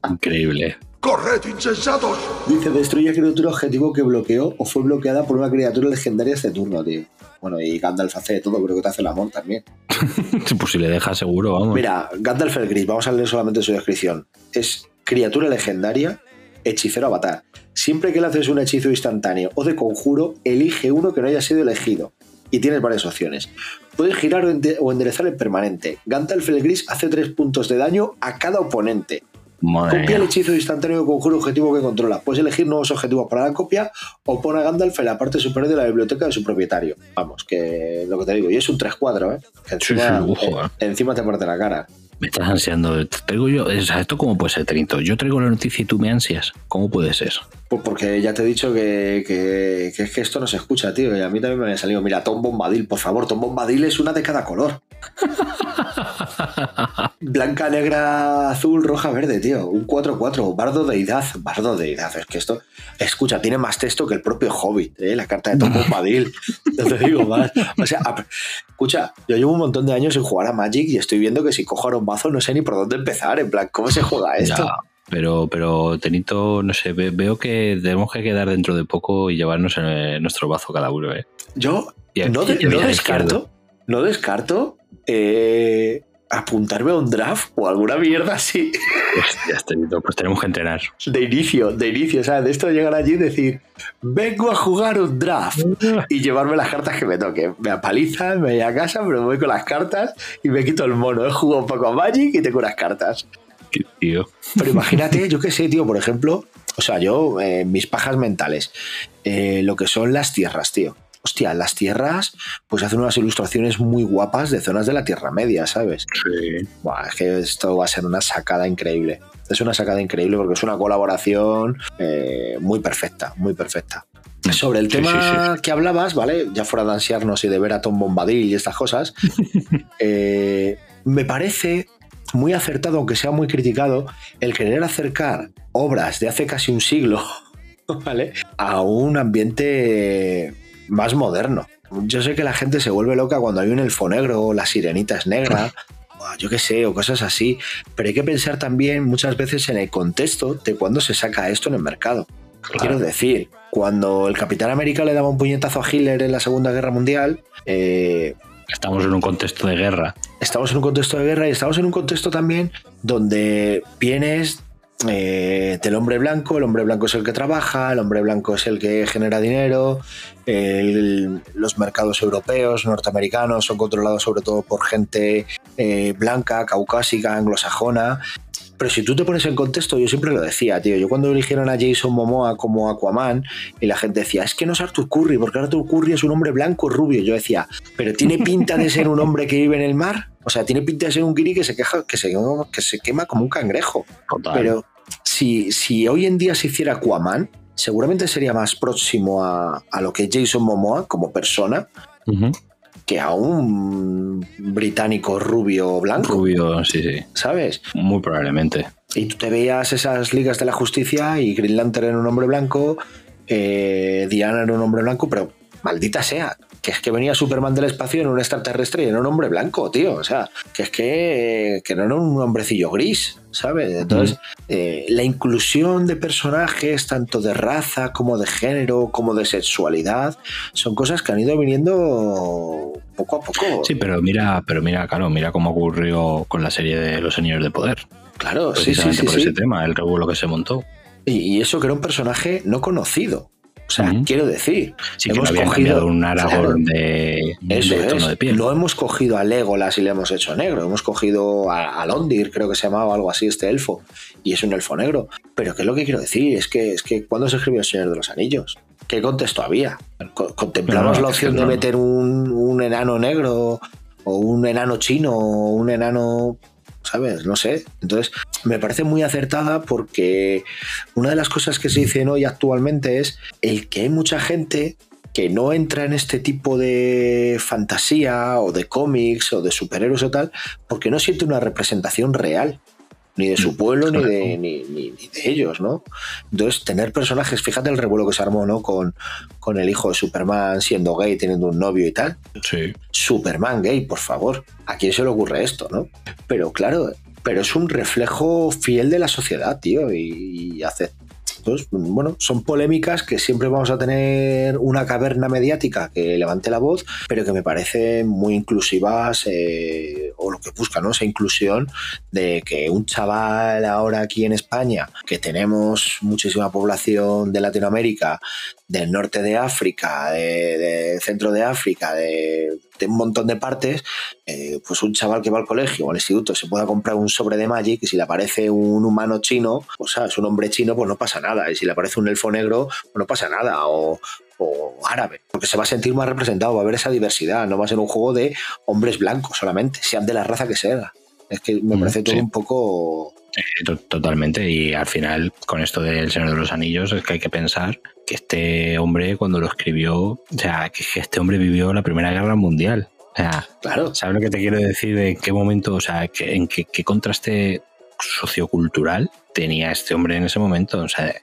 Increíble. ¡Corred, insensatos! Dice, destruye criatura objetivo que bloqueó o fue bloqueada por una criatura legendaria este turno, tío. Bueno, y Gandalf hace de todo, creo que te hace el amor también. pues si le deja seguro, vamos. Mira, Gandalf el Gris, vamos a leer solamente su descripción. Es criatura legendaria, hechicero avatar. Siempre que le haces un hechizo instantáneo o de conjuro, elige uno que no haya sido elegido. Y tienes varias opciones. Puedes girar o ende- o enderezar el permanente. Gandalf el Gris hace 3 puntos de daño a cada oponente. Madre Copia el hechizo instantáneo de conjuro objetivo que controla. Puedes elegir nuevos objetivos para la copia o pon a Gandalf en la parte superior de la biblioteca de su propietario. Vamos, que lo que te digo. Y es un 3-4, ¿eh? Que encima, sí, eh, encima te parte la cara. Me estás ansiando. Traigo yo. O sea, ¿esto cómo puede ser, Trinito? Yo traigo la noticia y tú me ansias. ¿Cómo puede ser? Pues porque ya te he dicho que, que- que es que esto no se escucha, tío. Y a mí también me había salido. Mira, Tom Bombadil, por favor. Tom Bombadil es una de cada color. Blanca, negra, azul, roja, verde, tío. Un 4-4. Bardo de edad. Bardo de edad. Es que esto. Escucha, tiene más texto que el propio Hobbit, ¿eh? La carta de Tom Bombadil. No te digo más. O sea, a- escucha, yo llevo un montón de años sin jugar a Magic y estoy viendo que si cojo a un mazo no sé ni por dónde empezar. En plan, ¿cómo se juega esto? Ya, pero, pero, Tenito, no sé, ve- veo que tenemos que quedar dentro de poco y llevarnos eh, nuestro bazo cada uno, ¿eh? Yo Y no, de- descarto, no descarto eh, apuntarme a un draft o alguna mierda así Hostias, Tenito, pues tenemos que entrenar. de inicio, de inicio, o sea, de esto de llegar allí y decir, vengo a jugar un draft y llevarme las cartas que me toquen. Me apalizan, me voy a casa, pero me voy con las cartas y me quito el mono. He jugado un poco a Magic y tengo unas cartas. Qué tío. Pero imagínate, yo qué sé, tío, por ejemplo, o sea, yo, eh, mis pajas mentales, eh, lo que son las tierras, tío. Hostia, las tierras, pues hacen unas ilustraciones muy guapas de zonas de la Tierra Media, ¿sabes? Sí. Buah, es que esto va a ser una sacada increíble. Es una sacada increíble porque es una colaboración eh, muy perfecta, muy perfecta. Sobre el Sí, tema sí, que hablabas, ¿vale? Ya fuera de ansiarnos y de ver a Tom Bombadil y estas cosas, eh, me parece muy acertado, aunque sea muy criticado, el querer acercar obras de hace casi un siglo, ¿vale? A un ambiente más moderno. Yo sé que la gente se vuelve loca cuando hay un elfo negro, la sirenita es negra, yo qué sé, o cosas así, pero hay que pensar también muchas veces en el contexto de cuándo se saca esto en el mercado. Quiero decir, cuando el Capitán América le daba un puñetazo a Hitler en la Segunda Guerra Mundial, eh, Estamos en un contexto de guerra. estamos en un contexto de guerra y estamos en un contexto también donde vienes eh, del hombre blanco, el hombre blanco es el que trabaja, el hombre blanco es el que genera dinero, el- los mercados europeos, norteamericanos son controlados sobre todo por gente eh, blanca, caucásica, anglosajona. Pero si tú te pones en contexto, yo siempre lo decía, tío. Yo cuando eligieron a Jason Momoa como Aquaman y la gente decía, es que no es Arthur Curry, porque Arthur Curry es un hombre blanco rubio. Yo decía, pero tiene pinta de ser un hombre que vive en el mar. O sea, tiene pinta de ser un guiri que se, queja, que se, que se quema como un cangrejo. Total. Pero si, si hoy en día se hiciera Aquaman, seguramente sería más próximo a, a lo que es Jason Momoa como persona. Que a un británico rubio blanco, Rubio, sí, sí. ¿sabes? Muy probablemente. Y tú te veías esas ligas de la justicia y Green Lantern era un hombre blanco, eh, Diana era un hombre blanco, pero maldita sea, que es que venía Superman del espacio en un extraterrestre y era un hombre blanco, tío. O sea, que es que, que no era un hombrecillo gris, ¿sabes? Entonces, eh, la inclusión de personajes, tanto de raza como de género, como de sexualidad, son cosas que han ido viniendo poco a poco. Sí, pero mira, pero mira, claro, mira cómo ocurrió con la serie de Los Señores de Poder. Claro, sí, sí, sí. por sí. ese tema, el revuelo que se montó. Y, y eso que era un personaje no conocido. O sea, quiero decir, Sí, que no habían cambiado un Aragorn de, Eso de es. tono de piel. No hemos cogido a Legolas y le hemos hecho negro. Hemos cogido a, a Londir, creo que se llamaba algo así, este elfo. Y es un elfo negro. Pero ¿qué es lo que quiero decir? Es que, es que ¿cuándo se escribió El Señor de los Anillos? ¿Qué contexto había? Co- ¿Contemplamos No, no, la es opción que de meter un, un enano negro o un enano chino o un enano ¿sabes? No sé. Entonces, me parece muy acertada porque una de las cosas que se dicen hoy actualmente es el que hay mucha gente que no entra en este tipo de fantasía o de cómics o de superhéroes o tal, porque no siente una representación real, ni de su pueblo ni de, ni, ni- ni de ellos, ¿no? Entonces, tener personajes, fíjate el revuelo que se armó, ¿no? Con, con el hijo de Superman siendo gay, teniendo un novio y tal. Sí. Superman gay, por favor. ¿A quién se le ocurre esto, no? Pero claro, pero es un reflejo fiel de la sociedad, tío, y, y hace entonces, bueno, son polémicas que siempre vamos a tener una caverna mediática que levante la voz, pero que me parecen muy inclusivas eh, o lo que busca, ¿no? Esa inclusión de que un chaval ahora aquí en España, que tenemos muchísima población de Latinoamérica, del norte de África, de, de centro de África, de, un montón de partes, eh, pues un chaval que va al colegio o al instituto se pueda comprar un sobre de Magic y si le aparece un humano chino, pues sabes, un hombre chino, pues no pasa nada. Y si le aparece un elfo negro, pues no pasa nada. O, o árabe, porque se va a sentir más representado, va a haber esa diversidad, no va a ser un juego de hombres blancos solamente, sean de la raza que sea. Es que me parece todo sí. un poco Eh, to- Totalmente, y al final, con esto del Señor de los Anillos, es que hay que pensar que este hombre, cuando lo escribió, o sea, que este hombre vivió la Primera Guerra Mundial. O sea, Claro. ¿sabes lo que te quiero decir? ¿De en qué momento, o sea, que- en qué, qué contraste sociocultural tenía este hombre en ese momento? O sea,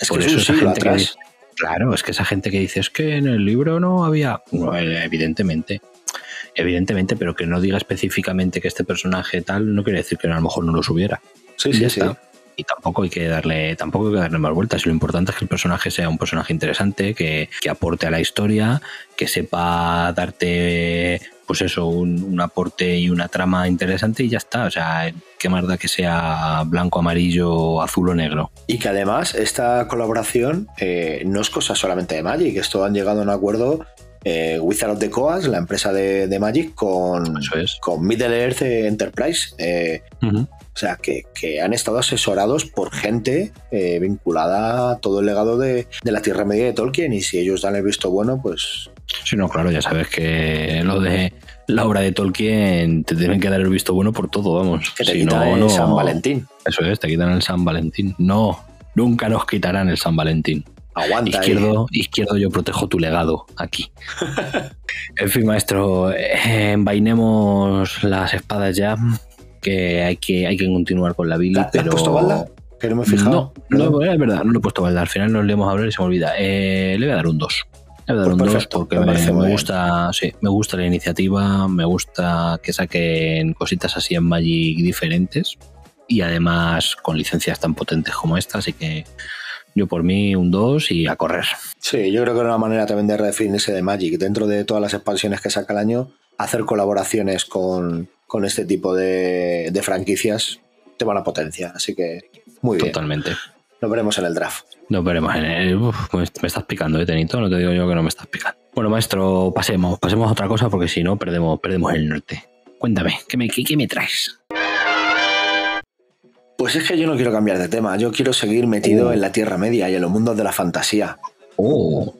Es por que es un esa gente que dice- claro, es que esa gente que dice es que en el libro no había. No, eh, evidentemente. Evidentemente, pero que no diga específicamente que este personaje tal, no quiere decir que a lo mejor no los hubiera. Sí, sí, sí. Y tampoco hay que darle, tampoco hay que darle más vueltas. Lo importante es que el personaje sea un personaje interesante, que, que aporte a la historia, que sepa darte, pues eso, un, un aporte y una trama interesante y ya está. O sea, qué más da que sea blanco, amarillo, azul o negro. Y que además esta colaboración eh, no es cosa solamente de Magic, esto han llegado a un acuerdo eh, Wizard of the Coast, la empresa de, de Magic, con, Eso es. con Middle Earth Enterprise. Eh, o sea, que, que han estado asesorados por gente eh, vinculada a todo el legado de, de la Tierra Media de Tolkien. Y si ellos dan el visto bueno, pues Sí, no, claro, ya sabes que lo de la obra de Tolkien te tienen que dar el visto bueno por todo, vamos. que te Si quitan no, el no- San Valentín. Eso es, te quitan el San Valentín. No, nunca nos quitarán el San Valentín. Aguanta. ahí. Izquierdo, izquierdo, yo protejo tu legado aquí. en fin, maestro, eh, envainemos las espadas ya, que hay que, hay que continuar con la Billy, ¿La- la has pero... puesto balda? Que no me he fijado. No, no, es verdad, no lo he puesto balda. Al final nos leemos a hablar y se me olvida. Eh, le voy a dar un 2. Le voy a dar Pues un 2 perfecto, porque me gusta, sí, me gusta la iniciativa, me gusta que saquen cositas así en Magic diferentes y además con licencias tan potentes como esta, así que yo por mí un 2 y a correr. Sí, yo creo que era una manera también de redefinirse de Magic. Dentro de todas las expansiones que saca el año, hacer colaboraciones con, con este tipo de, de franquicias te van a potencia. Así que muy bien. Totalmente. Nos veremos en el draft. Nos veremos en el... Uf, me estás picando, ¿eh, Tenito? No te digo yo que no me estás picando. Bueno, maestro, pasemos, pasemos a otra cosa porque si no perdemos, perdemos el norte. Cuéntame, ¿qué me, qué, qué me traes? Pues es que yo no quiero cambiar de tema. Yo quiero seguir metido Oh. en la Tierra Media y en los mundos de la fantasía. Oh,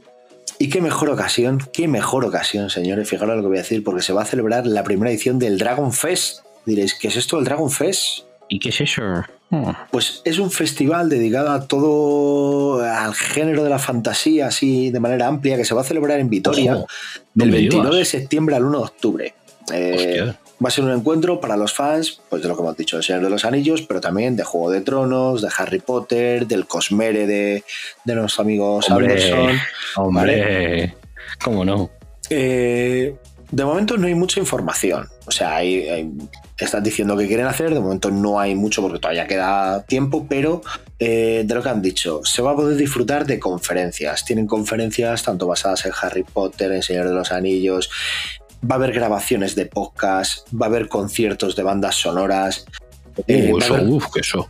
Y qué mejor ocasión, qué mejor ocasión, señores. Fijaros lo que voy a decir, porque se va a celebrar la primera edición del Dragon Fest. Diréis, ¿qué es esto del Dragon Fest? ¿y qué es eso? Oh, Pues es un festival dedicado a todo al género de la fantasía, así de manera amplia, que se va a celebrar en Vitoria no del me 29 de septiembre al 1 de octubre. Eh. Va a ser un encuentro para los fans, pues de lo que hemos dicho, del Señor de los Anillos, pero también de Juego de Tronos, de Harry Potter, del Cosmere de, de nuestros amigos Hombre, Alderson. Hombre, ¿cómo no? Eh, de momento no hay mucha información. O sea, hay, hay- están diciendo que quieren hacer, de momento no hay mucho porque todavía queda tiempo, pero eh, de lo que han dicho, se va a poder disfrutar de conferencias. Tienen conferencias tanto basadas en Harry Potter, en Señor de los Anillos. Va a haber grabaciones de podcast, va a haber conciertos de bandas sonoras. eh, Uh, va a eso, haber- uf, eso.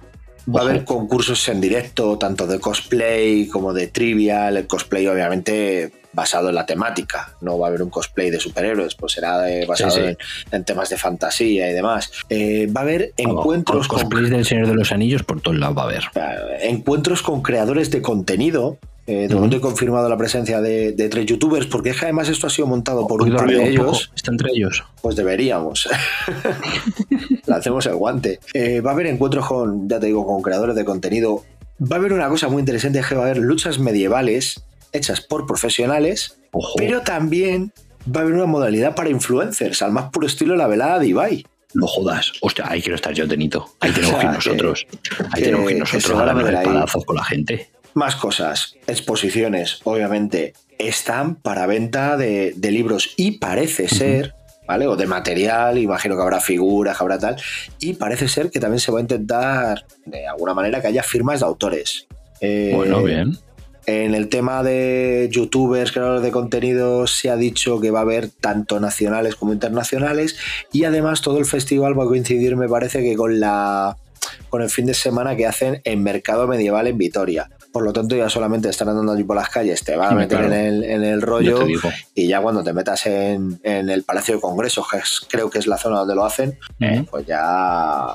Va a haber concursos en directo, tanto de cosplay como de trivial. El cosplay, obviamente, basado en la temática. No va a haber un cosplay de superhéroes, pues será eh, basado sí. En, en temas de fantasía y demás. Eh, va a haber Vamos, encuentros con con, cosplays del Señor de los Anillos por todos lados va a haber. encuentros con creadores de contenido. Eh, de momento he confirmado la presencia de, de tres youtubers, porque es que además esto ha sido montado por un Hoy par de ellos. Está entre ellos. Pues deberíamos. Le hacemos el guante. Eh, va a haber encuentros con, ya te digo, con creadores de contenido. Va a haber una cosa muy interesante, es que va a haber luchas medievales hechas por profesionales, Ojo. pero también va a haber una modalidad para influencers, al más puro estilo la velada de Ibai. No jodas. Hostia, ahí quiero estar yo, Tenito. Ahí tenemos O que ir nosotros. Ahí que- tenemos que ir nosotros a ahí. espadazos con la gente. Más cosas, exposiciones, obviamente, están para venta de, de libros y parece ser, ¿vale? O de material, imagino que habrá figuras, que habrá tal. Y parece ser que también se va a intentar, de alguna manera, que haya firmas de autores. Eh, Bueno, bien. En el tema de youtubers, creadores de contenido, se ha dicho que va a haber tanto nacionales como internacionales. Y además todo el festival va a coincidir, me parece, que con la con el fin de semana que hacen en Mercado Medieval en Vitoria. Por lo tanto, ya solamente estar andando allí por las calles, te va a meter claro. en, el, en el rollo. Y ya cuando te metas en, en el Palacio de Congresos, que es- creo que es la zona donde lo hacen, eh, pues ya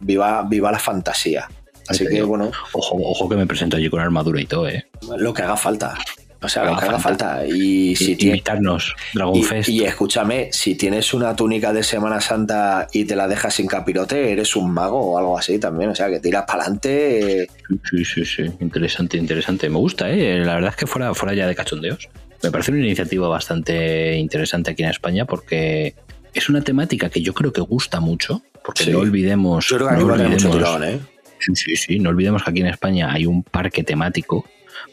viva, viva la fantasía. Así que bueno, Ojo, ojo que me presento allí con armadura y todo, ¿eh? lo que haga falta. O sea, lo que haga falta. Y si. Invitarnos, Dragon Y, Fest. y escúchame, si tienes una túnica de Semana Santa y te la dejas sin capirote, eres un mago o algo así también. O sea, que tiras para adelante. Sí, sí, sí. Interesante, interesante. Me gusta, ¿eh? La verdad es que fuera, fuera ya de cachondeos. Me parece una iniciativa bastante interesante aquí en España porque es una temática que yo creo que gusta mucho. Porque Sí. no olvidemos. Yo creo que no olvidemos- tirón, ¿eh? Sí, sí, sí. No olvidemos que aquí en España hay un parque temático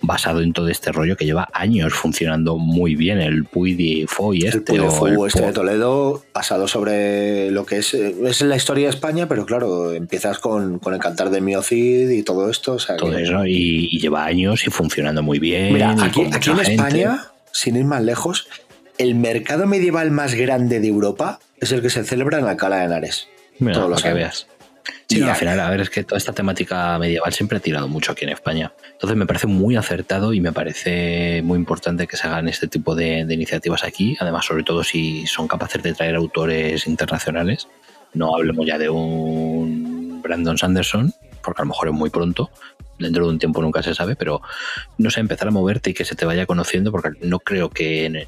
basado en todo este rollo que lleva años funcionando muy bien. El Puy de Foy El este Puy de o el este de Toledo, basado sobre lo que es, eh, es la historia de España, pero claro, empiezas con, con el cantar de Mio Cid y todo esto. O sea, todo que- eso y, y lleva años y funcionando muy bien. Mira, aquí, en gente. España, sin ir más lejos, el mercado medieval más grande de Europa es el que se celebra en Alcalá de Henares. Mira, todos los que veas. Sí, no, al final, a ver, es que toda esta temática medieval siempre ha tirado mucho aquí en España. Entonces me parece muy acertado y me parece muy importante que se hagan este tipo de, de iniciativas aquí. Además, sobre todo si son capaces de traer autores internacionales. No hablemos ya de un Brandon Sanderson, porque a lo mejor es muy pronto. Dentro de un tiempo nunca se sabe, pero no sé, empezar a moverte y que se te vaya conociendo, porque no creo que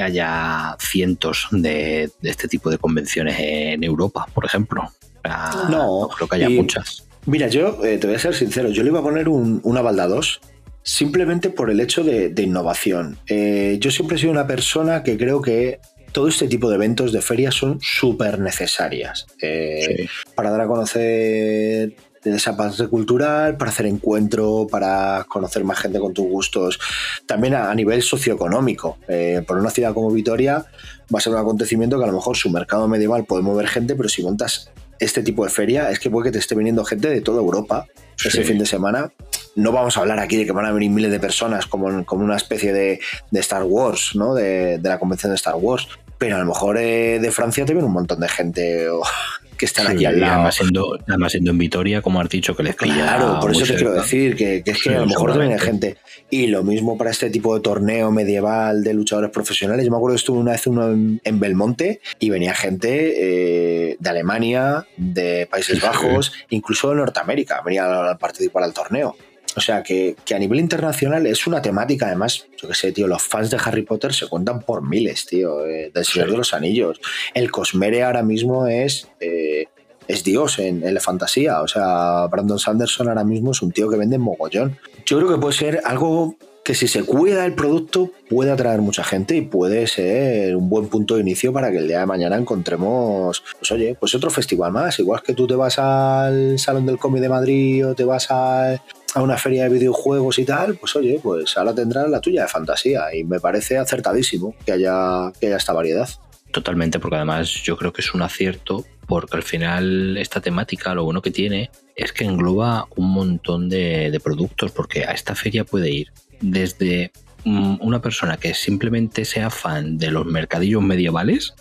haya cientos de, de este tipo de convenciones en Europa, por ejemplo. Ah, No, creo que haya y- muchas. Mira, yo eh, te voy a ser sincero, yo le iba a poner un- una balda 2 simplemente por el hecho de, de innovación. Eh, yo siempre he sido una persona que creo que todo este tipo de eventos de ferias son súper necesarias eh, para dar a conocer esa parte cultural, para hacer encuentro, para conocer más gente con tus gustos, también a, a nivel socioeconómico. Eh, por una ciudad como Vitoria va a ser un acontecimiento que a lo mejor su mercado medieval puede mover gente, pero si montas este tipo de feria es que puede que te esté viniendo gente de toda Europa ese fin de semana. No vamos a hablar aquí de que van a venir miles de personas como, como una especie de, de Star Wars, ¿no? De, de la convención de Star Wars. Pero a lo mejor eh, de Francia te viene un montón de gente o- que están Sí, aquí al lado. Además siendo, además siendo en Vitoria, como has dicho, que les pilla. Claro, por eso te quiero decir que, que es que Sí, a lo mejor viene seguramente. gente. Y lo mismo para este tipo de torneo medieval de luchadores profesionales. Yo me acuerdo que estuve una vez uno en, en Belmonte y venía gente eh, de Alemania, de Países. Bajos, incluso de Norteamérica, venía a participar al torneo. O sea que, que a nivel internacional es una temática, además, yo que sé, tío, los fans de Harry Potter se cuentan por miles, tío, eh, del Señor Sí. de los Anillos. El Cosmere ahora mismo es, eh, es Dios en, en la fantasía. O sea, Brandon Sanderson ahora mismo es un tío que vende mogollón. Yo creo que puede ser algo que si se cuida el producto puede atraer mucha gente y puede ser un buen punto de inicio para que el día de mañana encontremos, pues oye, pues otro festival más. Igual que tú te vas al Salón del Cómic de Madrid o te vas a, a una feria de videojuegos y tal, pues oye, pues ahora tendrás la tuya de fantasía y me parece acertadísimo que haya, que haya esta variedad. Totalmente, porque además yo creo que es un acierto, porque al final esta temática lo bueno que tiene es que engloba un montón de, de productos, porque a esta feria puede ir desde mm, una persona que simplemente sea fan de los mercadillos medievales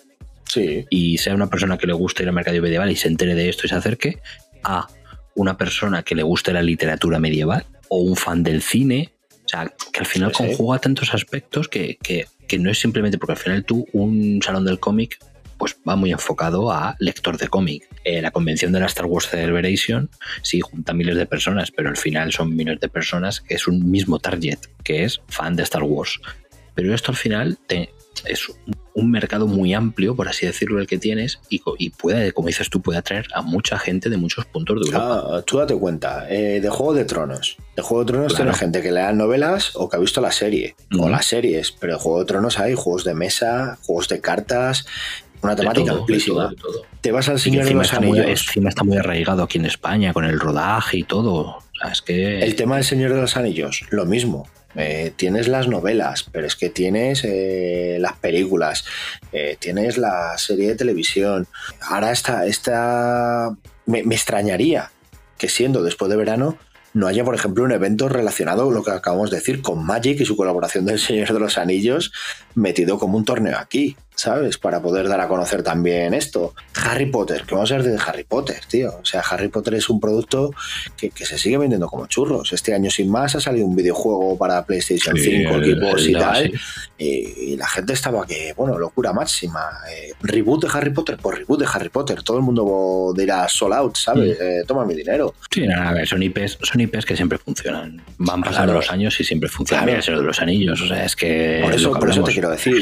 Sí. y sea una persona que le guste ir al mercadillo medieval y se entere de esto y se acerque, a una persona que le guste la literatura medieval o un fan del cine. O sea, que al final sí. conjuga tantos aspectos que, que- que no es simplemente porque al final tú, un salón del cómic, pues va muy enfocado a lector de cómic. Eh, la convención de la Star Wars Celebration sí junta miles de personas, pero al final son miles de personas que es un mismo target, que es fan de Star Wars. Pero esto al final te- es un- mercado muy amplio, por así decirlo, el que tienes, y, y puede, como dices tú, puede atraer a mucha gente de muchos puntos de Europa. Ah, tú date cuenta, eh, de Juego de Tronos. De Juego de Tronos Claro. tiene gente que lea novelas o que ha visto la serie, o las series, pero de Juego de Tronos hay juegos de mesa, juegos de cartas, una temática de amplísima. todo, de todo. Te vas al Señor de los está, muy, Anillos. encima está muy arraigado aquí en España con el rodaje y todo. O sea, es que El tema del Señor de los Anillos, lo mismo. Eh, tienes las novelas, pero es que tienes eh, las películas, eh, tienes la serie de televisión. Ahora esta, esta me, me extrañaría que siendo después de verano no haya, por ejemplo, un evento relacionado con lo que acabamos de decir, con Magic y su colaboración del Señor de los Anillos, metido como un torneo aquí, ¿sabes? Para poder dar a conocer también esto. Harry Potter, ¿qué vamos a ver de Harry Potter, tío? O sea, Harry Potter es un producto que, que se sigue vendiendo como churros. Este año, sin más, ha salido un videojuego para PlayStation Sí, 5, el- Xbox y el- tal. sí. Y, y la gente estaba que, bueno, locura máxima. Eh, reboot de Harry Potter, por reboot de Harry Potter. Todo el mundo dirá sold out, ¿sabes? Mm. Eh, toma mi dinero. Sí, nada, a ver, son IPs, son IPs que siempre funcionan. Van pasando Claro. los años y siempre funcionan. Claro. Mira, el Señor de los Anillos, o sea, es que. Por es eso- por eso te quiero decir, Se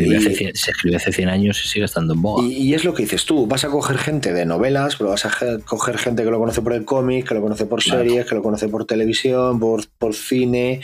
escribió, y- hace, cien- se escribió hace 100 años y sigue estando en boga. Y, y es lo que dices tú, vas a coger gente de novelas, pero vas a ge- coger gente que lo conoce por el cómic, que lo conoce por Claro. series, que lo conoce por televisión, por, por cine.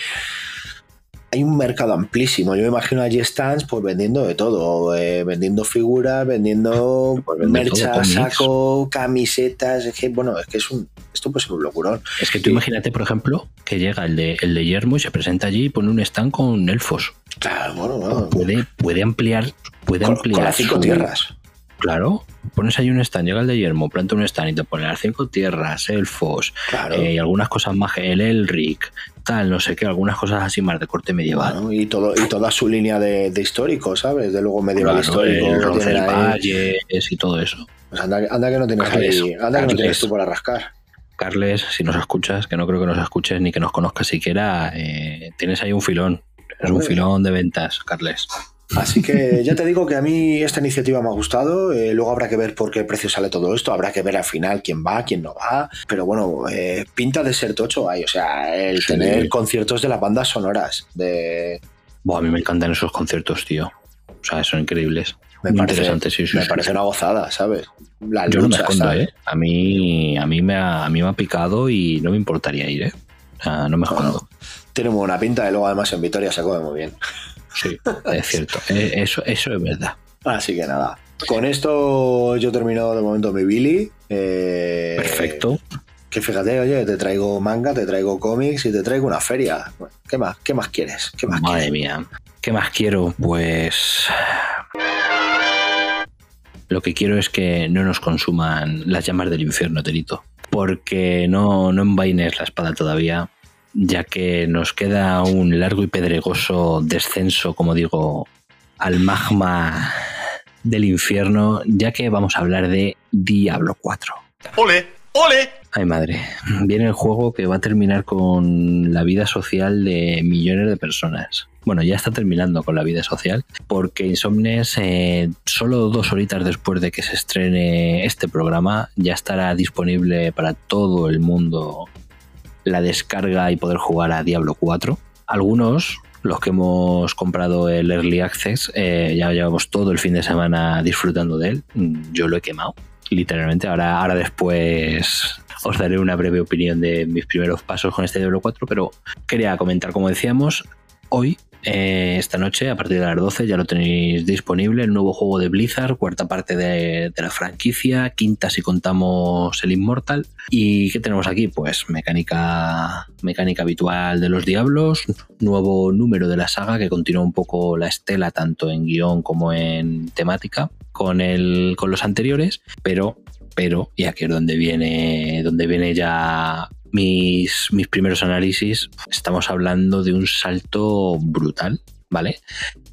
Hay un mercado amplísimo. Yo me imagino allí stands pues vendiendo de todo, eh, vendiendo figuras, vendiendo Pues todo, saco, camisetas. Es que, bueno, es que es un, esto puede ser un locurón. Es que tú imagínate, por ejemplo, que llega el de, el de Yermo y se presenta allí y pone un stand con elfos. Claro, bueno, bueno. Puede, puede ampliar. Puede Con, ampliar con las cinco su- tierras. Claro, pones ahí un stand, llega el de Yermo, planta un stand y te pone las cinco tierras, elfos, Claro. eh, y algunas cosas más, el Elric, tal, no sé qué, algunas cosas así más de corte medieval. Bueno, y todo y toda su línea de, de histórico, ¿sabes? De luego medieval Claro, histórico. el. Roncesvalles y todo eso. Pues anda, anda que no tienes Carles, ahí, anda que no Carles. tienes tú para rascar. Carles, si nos escuchas, que no creo que nos escuches ni que nos conozcas siquiera, eh, tienes ahí un filón. Es un filón de ventas, Carles. Así que ya te digo que a mí esta iniciativa me ha gustado. eh, luego habrá que ver por qué precio sale todo esto. Habrá que ver al final quién va, quién no va. Pero bueno, eh, pinta de ser tocho hay. O sea, el Sí. tener conciertos de las bandas sonoras. De, Buah, a mí me encantan esos conciertos, tío. O sea, son increíbles. me Muy parece, sí, sí, me sí, parece una gozada, ¿sabes? La Yo no me escondo, ¿sabes? ¿eh? A mí, a, mí me ha, a mí me ha picado y no me importaría ir, ¿eh? O sea, no me escondo. Tiene muy buena pinta y luego además en Vitoria se come muy bien. Sí, es cierto. Eh, Eso, eso es verdad. Así que nada. Con esto yo termino de momento mi Billy. Eh, Perfecto. Que fíjate, oye, te traigo manga, te traigo cómics y te traigo una feria. ¿Qué más? ¿Qué más quieres? ¿Qué más Madre quieres? mía. ¿Qué más quiero? Pues. Lo que quiero es que no nos consuman las llamas del infierno, Terito. Porque no, no envaines la espada todavía, ya que nos queda un largo y pedregoso descenso, como digo, al magma del infierno, ya que vamos a hablar de Diablo 4. ¡Ole! ¡Ole! Ay madre, viene el juego que va a terminar con la vida social de millones de personas. Bueno, ya está terminando con la vida social, porque Insomnes, eh, solo dos horitas después de que se estrene este programa, ya estará disponible para todo el mundo la descarga y poder jugar a Diablo 4. Algunos, los que hemos comprado el Early Access, eh, ya llevamos todo el fin de semana disfrutando de él. Mm, Yo lo he quemado, literalmente. Ahora, ahora después os daré una breve opinión de mis primeros pasos con este Diablo 4, pero quería comentar, como decíamos, hoy, eh, esta noche, a partir de las 12, ya lo tenéis disponible, el nuevo juego de Blizzard, cuarta parte de, de la franquicia, quinta si contamos el Immortal. ¿Y qué tenemos aquí? Pues mecánica, mecánica habitual de los Diablos, nuevo número de la saga que continúa un poco la estela tanto en guion como en temática con, el, con los anteriores, pero pero, y aquí es donde viene, donde viene ya mis, mis primeros análisis, estamos hablando de un salto brutal, ¿vale?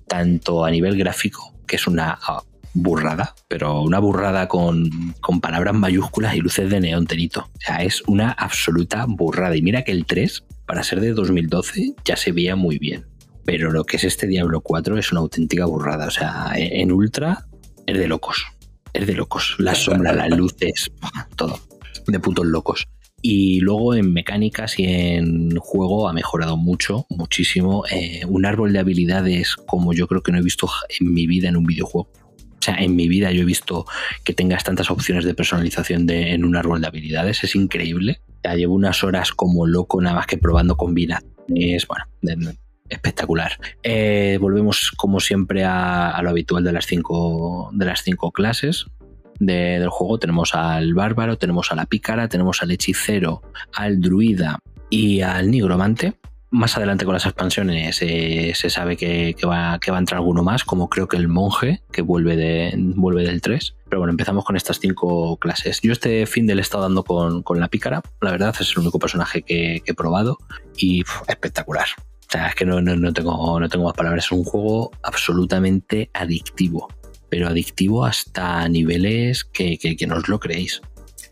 Tanto a nivel gráfico, que es una ah, burrada, pero una burrada con, con palabras mayúsculas y luces de neón tenito. O sea, es una absoluta burrada. Y mira que el 3, para ser de 2012, ya se veía muy bien. Pero lo que es este Diablo 4 es una auténtica burrada. O sea, en en Ultra es de locos es de locos. Las sombras, las luces, todo. De putos locos. Y luego en mecánicas y en juego ha mejorado mucho, muchísimo. Eh, un árbol de habilidades como yo creo que no he visto en mi vida en un videojuego. O sea, en mi vida yo he visto que tengas tantas opciones de personalización de, en un árbol de habilidades. Es increíble. Ya llevo unas horas como loco nada más que probando combinaciones. Bueno, espectacular. Eh, volvemos como siempre a, a lo habitual de las cinco, de las cinco clases de- del juego. Tenemos al bárbaro, tenemos a la pícara, tenemos al hechicero, al druida y al nigromante. más adelante con las expansiones eh, se sabe que, va, que va a entrar alguno más, como creo que el monje, que vuelve, de, vuelve del 3. Pero bueno, empezamos con estas cinco clases. Yo este fin del he estado dando con, con la pícara. La verdad es el único personaje que, he probado y espectacular. O sea, es que no, no, no tengo, no tengo más palabras. Es un juego absolutamente adictivo. Pero adictivo hasta niveles que, que, que no os lo creéis.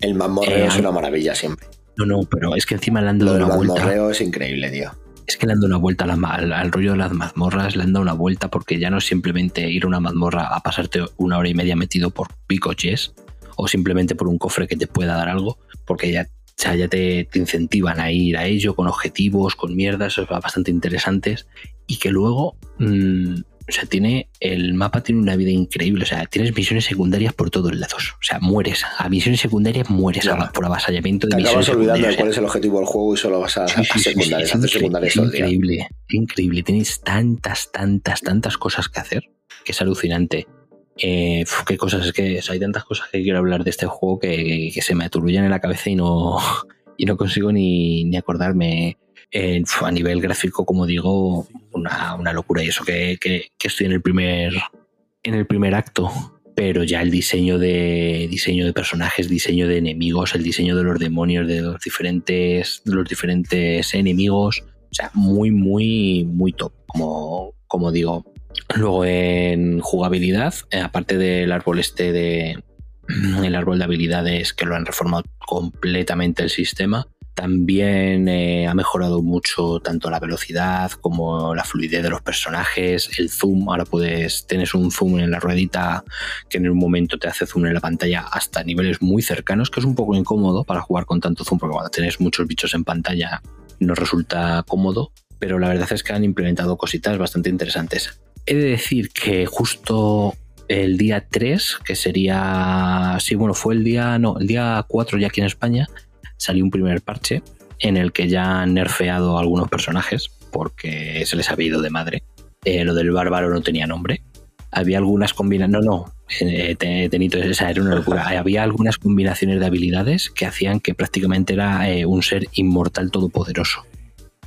El mazmorreo Eh, es una maravilla siempre. No, no, pero es que encima le han dado una vuelta. mazmorreo es increíble, tío. Es que le han dado una vuelta la al, al rollo de las mazmorras, le han dado una vuelta porque ya no es simplemente ir a una mazmorra a pasarte una hora y media metido por picoches o simplemente por un cofre que te pueda dar algo, porque ya, ya te, te incentivan a ir a ello con objetivos, con mierdas, bastante interesantes y que luego, mm, o sea, tiene el mapa tiene una vida increíble, o sea, tienes misiones secundarias por todos lados, o sea, mueres, a misiones secundarias mueres Ya. a- por avasallamiento de Te misiones acabas olvidando de cuál es el objetivo del juego y solo vas a, Sí, a sí, sí, sí, secundarias, a hacer secundarias día. increíble, increíble. Tienes tantas, tantas, tantas cosas que hacer que es alucinante. Eh, uf, qué cosas, es que o sea, hay tantas cosas que quiero hablar de este juego que, que se me aturullan en la cabeza y no, y no consigo ni, ni acordarme. A nivel gráfico, como digo, una, una locura. Y eso que, que- que estoy en el primer en el primer acto. Pero ya el diseño de diseño de personajes, diseño de enemigos, el diseño de los demonios, de los diferentes, de los diferentes enemigos. O sea, muy, muy, muy top, como, como digo. Luego en jugabilidad, eh, aparte del árbol este de. El árbol de habilidades que lo han reformado completamente el sistema. También eh, ha mejorado mucho tanto la velocidad como la fluidez de los personajes, el zoom. Ahora puedes, tienes un zoom en la ruedita que en un momento te hace zoom en la pantalla hasta niveles muy cercanos, que es un poco incómodo para jugar con tanto zoom, porque cuando tienes muchos bichos en pantalla no resulta cómodo. Pero la verdad es que han implementado cositas bastante interesantes. He de decir que justo el día 3, que sería. Sí, bueno, fue el día. No, el día 4 ya aquí en España, salió un primer parche en el que ya han nerfeado a algunos personajes porque se les había ido de madre. Eh, lo del bárbaro no tenía nombre. Había algunas combinaciones. No, no, eh, te- Tenito, esa era una locura. Había algunas combinaciones de habilidades que hacían que prácticamente era eh, un ser inmortal todopoderoso.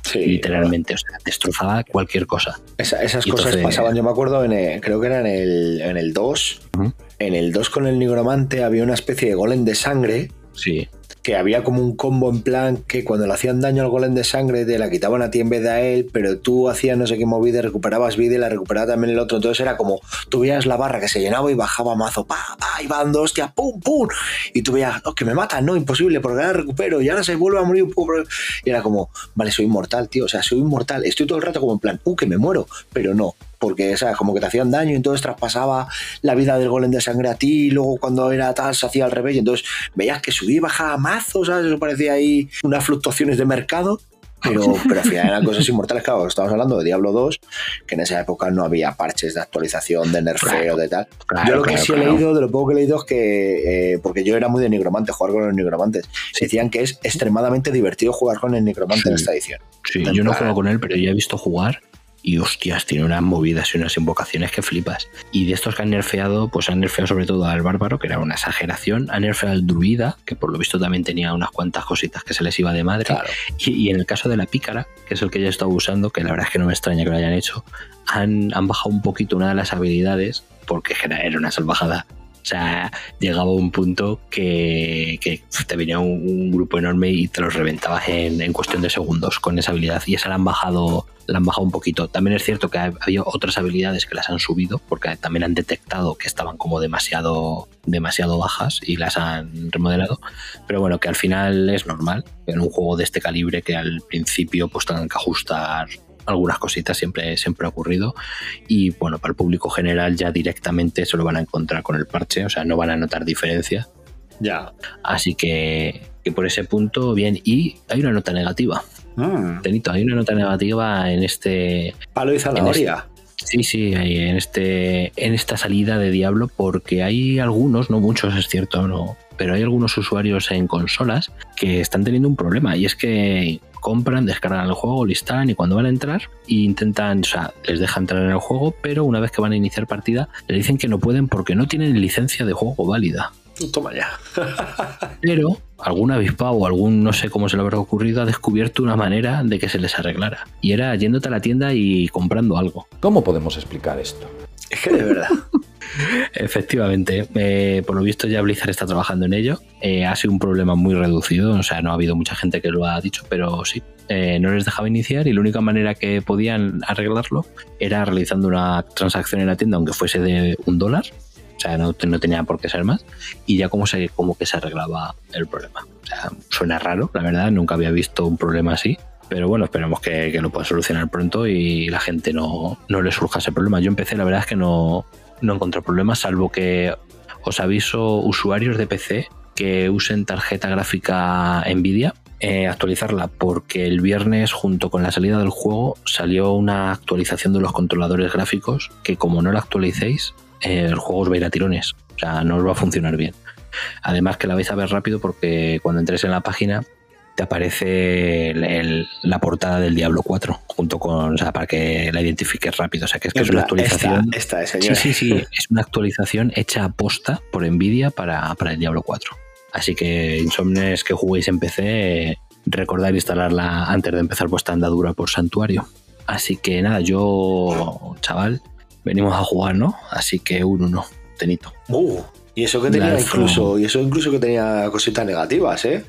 Sí, literalmente, o sea, destrozaba cualquier cosa. Esa- esas Y cosas entonces- pasaban, yo me acuerdo, en el- creo que era en el, en el 2. Ujú. En el 2 con el nigromante había una especie de golem de sangre Sí, que había como un combo en plan que cuando le hacían daño al golem de sangre te la quitaban a ti en vez de a él, pero tú hacías no sé qué movida, recuperabas vida y la recuperaba también el otro. Entonces era como, tú veías la barra que se llenaba y bajaba mazo, pa, pa, y van dos, hostia, pum, pum. Y tú veías, oh, que me matan, no, imposible, porque ahora recupero y ahora se vuelve a morir. Y era como, vale, soy inmortal, tío, o sea, soy inmortal. Estoy todo el rato como en plan, uh, que me muero, pero no. Porque, sea, como que te hacían daño y entonces traspasaba la vida del golem de sangre a ti y luego cuando era tal se hacía al revés y entonces veías que subía y bajaba mazo, ¿sabes? Eso parecía ahí unas fluctuaciones de mercado, pero, pero al final eran cosas inmortales, claro, estamos hablando de Diablo 2, que en esa época no había parches de actualización, de nerfeo, Claro, de tal. claro, yo lo que claro, sí he leído, de lo poco que he leído es que, eh, porque yo era muy de nigromante, jugar con los nigromantes, decían que es extremadamente divertido jugar con el nigromante en esta edición. Sí, yo no juego con él, pero ya he visto jugar y hostias, tiene unas movidas y unas invocaciones que flipas. Y de estos que han nerfeado, pues han nerfeado sobre todo al bárbaro, que era una exageración, han nerfeado al druida, que por lo visto también tenía unas cuantas cositas que se les iba de madre. Claro. Y, y en el caso de la pícara, que es el que yo he estado usando, que la verdad es que no me extraña que lo hayan hecho, han, han bajado un poquito una de las habilidades, porque era era una salvajada. O sea, llegaba un punto que, que te venía un, grupo enorme y te los reventabas en, en cuestión de segundos con esa habilidad. Y esa la han bajado, la han bajado un poquito. También es cierto que ha- había otras habilidades que las han subido, porque también han detectado que estaban como demasiado, demasiado bajas y las han remodelado. Pero bueno, que al final es normal en un juego de este calibre que al principio pues tengan que ajustar algunas cositas siempre, siempre ha ocurrido y bueno, para el público general ya directamente se lo van a encontrar con el parche, o sea, no van a notar diferencia. Ya. Así que, que por ese punto, bien. Y hay una nota negativa. Mm. Tenito, hay una nota negativa en este. Palo y zanahoria. Sí, sí, en este. En esta salida de Diablo, porque hay algunos, no muchos, es cierto, no. Pero hay algunos usuarios en consolas que están teniendo un problema. Y es que compran, descargan el juego, lo instalan y cuando van a entrar e intentan, o sea, les deja entrar en el juego, pero una vez que van a iniciar partida, le dicen que no pueden porque no tienen licencia de juego válida. Toma ya. Pero algún avispado o algún no sé cómo se le habrá ocurrido ha descubierto una manera de que se les arreglara. Y era yéndote a la tienda y comprando algo. ¿Cómo podemos explicar esto? Es que de verdad. Efectivamente, eh, por lo visto ya Blizzard está trabajando en ello. Eh, ha sido un problema muy reducido, o sea, no ha habido mucha gente que lo ha dicho, pero sí, eh, no les dejaba iniciar y la única manera que podían arreglarlo era realizando una transacción en la tienda, aunque fuese de un dólar, o sea, no, no tenía por qué ser más, y ya como, se, como que se arreglaba el problema. O sea, suena raro, la verdad, nunca había visto un problema así. Pero bueno, esperemos que, que lo pueda solucionar pronto y la gente no, no le surja ese problema. Yo empecé, la verdad es que no, no encontré problemas, salvo que os aviso usuarios de PC que usen tarjeta gráfica Nvidia, eh, actualizarla, porque el viernes, junto con la salida del juego, salió una actualización de los controladores gráficos que, como no la actualicéis, eh, el juego os va a ir a tirones. O sea, no os va a funcionar bien. Además, que la vais a ver rápido porque cuando entres en la página te aparece el- el- la portada del Diablo 4 junto con, o sea, para que la identifiques rápido. O sea, que es que es una Esta- actualización. Esta, es, Sí, sí, sí, es una actualización hecha a posta por Nvidia para, para el Diablo 4. Así que, insomnes que juguéis en PC, recordad instalarla antes de empezar vuestra andadura por Santuario. Así que nada, yo, chaval, venimos a jugar, ¿no? Así que un uno, tenito. Uh, y eso que tenía incluso, y eso incluso que tenía cositas negativas, ¿eh?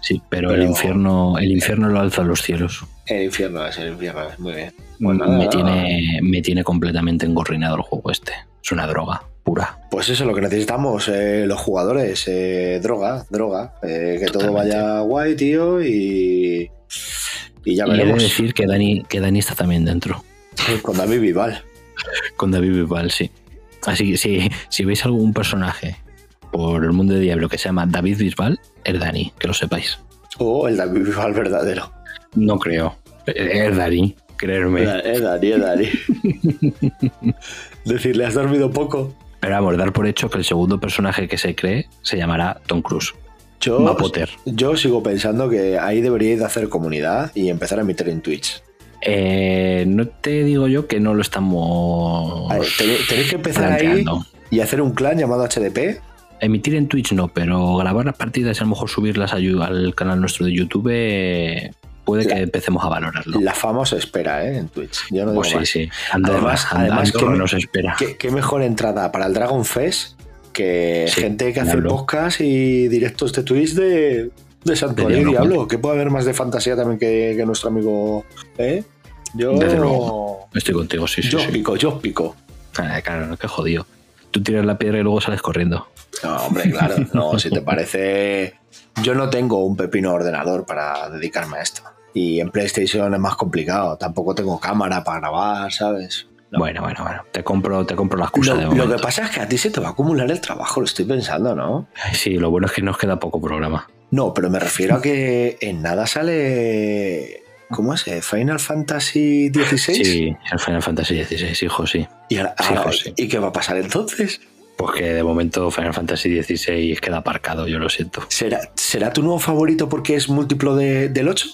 Sí, pero, Pero- el infierno, el infierno lo alza a los cielos. El infierno es el infierno, es muy bien. Pues nada, me, tiene, me tiene completamente engorrinado el juego este. Es una droga pura. Pues eso es lo que necesitamos, eh, los jugadores. eh, droga, droga. eh, que todo vaya guay, tío, y. Y ya y he de veremos. decir que Dani, que Dani está también dentro. Con David Vival. Con David Bisbal, sí. Así que si, si veis algún personaje por el mundo de Diablo que se llama David Bisbal, es Dani, que lo sepáis. O el David Vival verdadero. No creo. Es Dani, creerme. Es Dani, es Dani. Decirle, has dormido poco. Pero vamos, dar por hecho que el segundo personaje que se cree se llamará Tom Cruise. Yo, yo sigo pensando que ahí deberíais de hacer comunidad y empezar a emitir en Twitch. Eh, no te digo yo que no lo estamos ver, tenéis, que empezar ahí y hacer un clan llamado HDP. Emitir en Twitch no, pero grabar las partidas y a lo mejor subirlas al canal nuestro de YouTube eh, puede que empecemos a valorarlo. La fama os espera, ¿eh? En Twitch. Yo no digo Pues sí, más. sí. Andorra, Además- And- además Andorra que- nos espera. ¿Qué, qué mejor entrada para el Dragon Fest que Sí, gente que hace Diablo. podcast y directos de Twitch de, de Santuario y Diablo. ¿Qué puede haber más de fantasía también que, que nuestro amigo? ¿eh? Yo, Desde luego. Estoy contigo, sí, sí. yo sí. pico, yo pico. Ah, claro, no, qué jodido. Tú tiras la piedra y luego sales corriendo. No, hombre, claro. No, si te parece. Yo no tengo un pepino ordenador para dedicarme a esto. Y en PlayStation es más complicado. Tampoco tengo cámara para grabar, ¿sabes? No. Bueno, bueno, bueno. Te compro, te compro la excusa de Lo, lo momento. que pasa es que a ti se te va a acumular el trabajo, lo estoy pensando, ¿no? Sí, lo bueno es que nos queda poco programa. No, pero me refiero a que en nada sale. ¿Cómo es? eh? ¿Final Fantasy XVI? Sí, el Final Fantasy XVI, hijo, sí. ¿Y, ahora- Sí, ahora- José. ¿Y qué va a pasar entonces? Pues que de momento Final Fantasy XVI queda aparcado, yo lo siento. ¿Será, ¿será tu nuevo favorito porque es múltiplo de- del 8?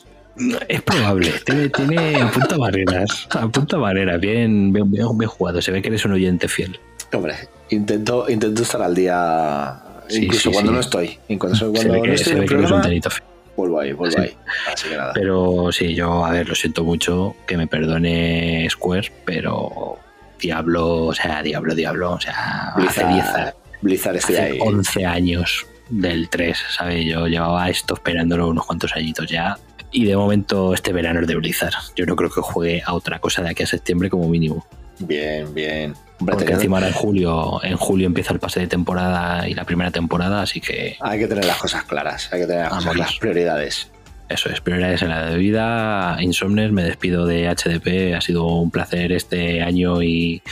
Es probable, tiene, tiene apunta barreras, apunta barreras, bien, bien, bien, bien jugado, se ve que eres un oyente fiel. Hombre, intento, intento estar al día. Sí, incluso sí, cuando sí. no estoy. Incluso cuando no que, estoy se en ve el que eres un programa, fiel. vuelvo ahí, vuelvo ahí. Así que nada. Pero sí, yo, a ver, lo siento mucho, que me perdone Square, pero Diablo, o sea, Diablo, Diablo, o sea, hace 10 Blizzard. Blizzard hace ahí. 11 años del 3, ¿sabes? Yo llevaba esto esperándolo unos cuantos añitos ya. Y de momento este verano es de Blizzard. Yo no creo que juegue a otra cosa de aquí a septiembre como mínimo. Bien, bien. Hombre, Porque teniendo- encima ahora en julio, en julio empieza el pase de temporada y la primera temporada, así que Hay que tener las cosas claras, hay que tener las, cosas, prioridades. eso es, prioridades en la de vida. Insomnes, me despido de HDP. Ha sido un placer este año y,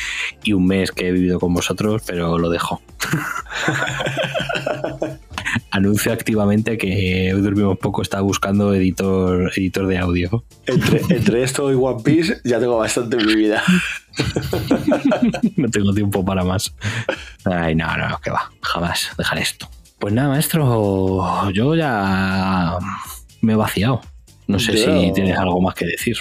y un mes que he vivido con vosotros, pero lo dejo. Anuncio activamente que hoy dormimos poco, está buscando editor, editor de audio. Entre, entre esto y One Piece ya tengo bastante en mi vida. no tengo tiempo para más. Ay, no, no, que va, jamás dejar esto. Pues nada, maestro, yo ya me he vaciado. No sé Yo- si tienes algo más que decir.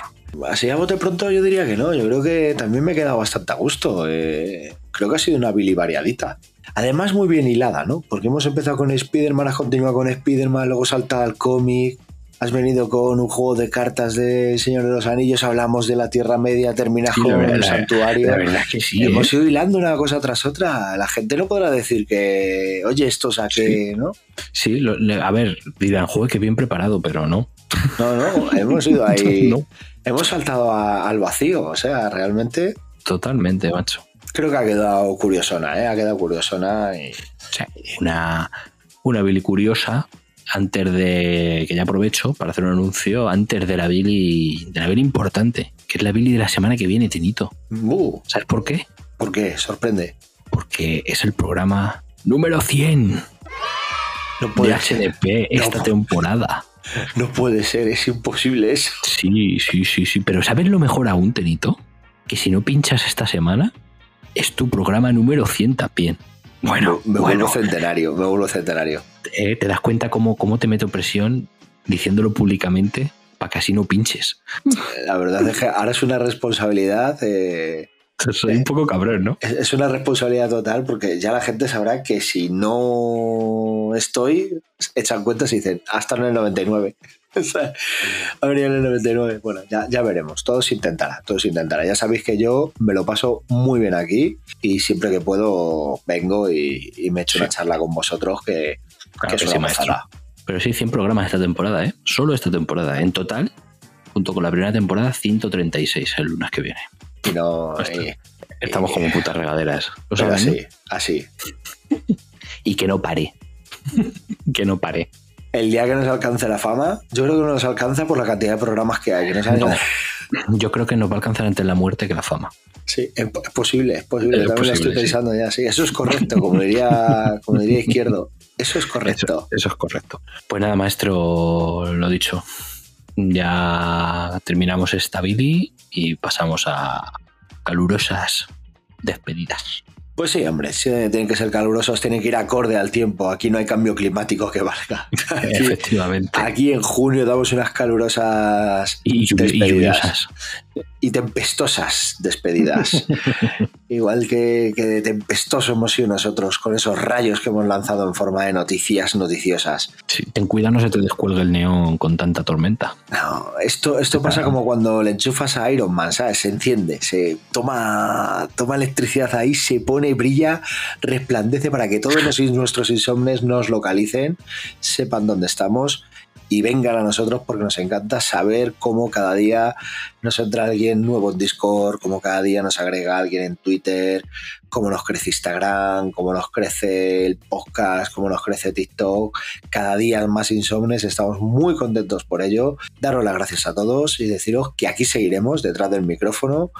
Así a bote pronto yo diría que no. Yo creo que también me he quedado bastante a gusto. eh, creo que ha sido una bilivariadita. Además, muy bien hilada, ¿no? Porque hemos empezado con Spider-Man, has continuado con Spider-Man, luego salta al cómic, has venido con un juego de cartas de Señor de los Anillos, hablamos de la Tierra Media, terminas Sí, con verdad- el santuario. la verdad es que sí, Hemos ¿eh? ido hilando una cosa tras otra. La gente no podrá decir que, oye, esto saque, ¿no? Sí, lo- le- a ver, dirán, joder, que bien preparado, pero no. No, no, hemos ido ahí. No. Hemos saltado a- al vacío. O sea, realmente Totalmente, macho. Creo que ha quedado curiosona, ¿eh? Ha quedado curiosona y. Sí, una, una Billy curiosa antes de que ya aprovecho para hacer un anuncio antes de la Billy de la Billy importante que es la Billy de la semana que viene Tinito Uh, ¿sabes por qué? ¿Por qué? Sorprende. porque es el programa número 100 No de ser. HDP esta No. temporada No puede ser, es imposible eso. sí sí sí sí pero ¿sabes lo mejor aún Tinito? que si no pinchas esta semana es tu programa número 100 también bueno me bueno vuelvo centenario, me vuelvo centenario. eh, te das cuenta cómo, cómo te meto presión diciéndolo públicamente para que así no pinches. La verdad es que ahora es una responsabilidad. eh, Soy un poco cabrón, ¿no? es, es una responsabilidad total porque ya la gente sabrá que si no estoy, echan cuentas y dicen, hasta en el 99. El 99. Bueno, ya, ya veremos. Todo se intentará, todo se intentará. Ya sabéis que yo me lo paso muy bien aquí y siempre que puedo vengo y, y me echo una charla con vosotros que, Claro que es que una sí, maestro. Pero sí, 100 programas esta temporada, ¿eh? Solo esta temporada. En total, junto con la primera temporada, 136 el lunes que viene. Y no, Estamos como putas regaderas. Así, así. Y que no pare. que no pare. El día que nos alcance la fama, yo creo que no nos alcanza por la cantidad de programas que hay. que no No. Yo creo que nos va a alcanzar antes la muerte que la fama. Sí, es posible, es posible. Es También lo estoy sí. pensando ya. Sí, eso es correcto, como diría, como diría Izquierdo. Eso es correcto. Eso es correcto. Pues nada, maestro, lo dicho. Ya terminamos esta Billy y pasamos a calurosas despedidas. Pues sí, hombre, sí, tienen que ser calurosos, tienen que ir acorde al tiempo. Aquí no hay cambio climático que valga. Aquí, Efectivamente. aquí en junio damos unas calurosas Y, lluviosas. Y tempestosas despedidas. Igual que, que tempestosos hemos sido nosotros con esos rayos que hemos lanzado en forma de noticias noticiosas. Sí, ten cuidado, no se te descuelgue el neón con tanta tormenta. No, esto, esto pasa como cuando le enchufas a Iron Man, ¿sabes? Se enciende, se toma, toma electricidad ahí, se pone, brilla, resplandece para que todos los- nuestros insomnes nos localicen, sepan dónde estamos y vengan a nosotros porque nos encanta saber cómo cada día nos entra alguien nuevo en Discord, cómo cada día nos agrega alguien en Twitter, cómo nos crece Instagram, cómo nos crece el podcast, cómo nos crece TikTok. Cada día más insomnes, estamos muy contentos por ello. Daros las gracias a todos y deciros que aquí seguiremos detrás del micrófono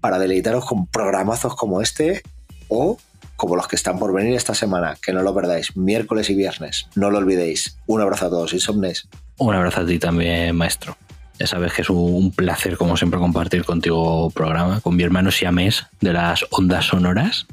para deleitaros con programazos como este o como los que están por venir esta semana, que no lo perdáis, miércoles y viernes. No lo olvidéis. Un abrazo a todos, insomnes. Un abrazo a ti también, maestro. Ya sabes que es un placer, como siempre, compartir contigo programa, con mi hermano siamés de las ondas sonoras.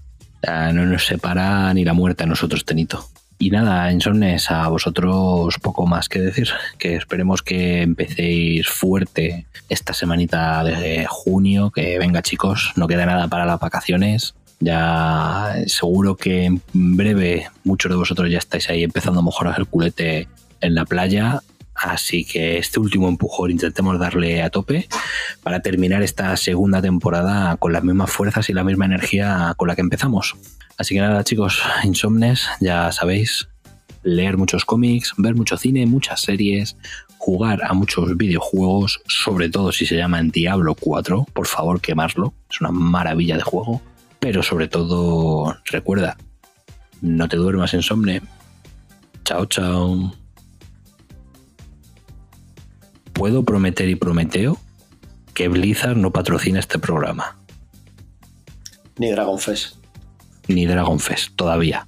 No nos separa ni la muerte a nosotros, Tenito. Y nada, Insomnes, a vosotros poco más que decir. Que esperemos que empecéis fuerte esta semanita de junio. Que venga, chicos, no queda nada para las vacaciones. Ya seguro que en breve muchos de vosotros ya estáis ahí empezando a mojaros el culete en la playa. Así que este último empujón intentemos darle a tope para terminar esta segunda temporada con las mismas fuerzas y la misma energía con la que empezamos. Así que nada, chicos, insomnes, ya sabéis, leer muchos cómics, ver mucho cine, muchas series, jugar a muchos videojuegos, sobre todo si se llama Diablo 4, por favor quemarlo, es una maravilla de juego, pero sobre todo recuerda, no te duermas insomne. Chao, chao. Puedo prometer y prometeo que Blizzard no patrocina este programa, Ni Dragon Fest. ni Dragon Fest, todavía.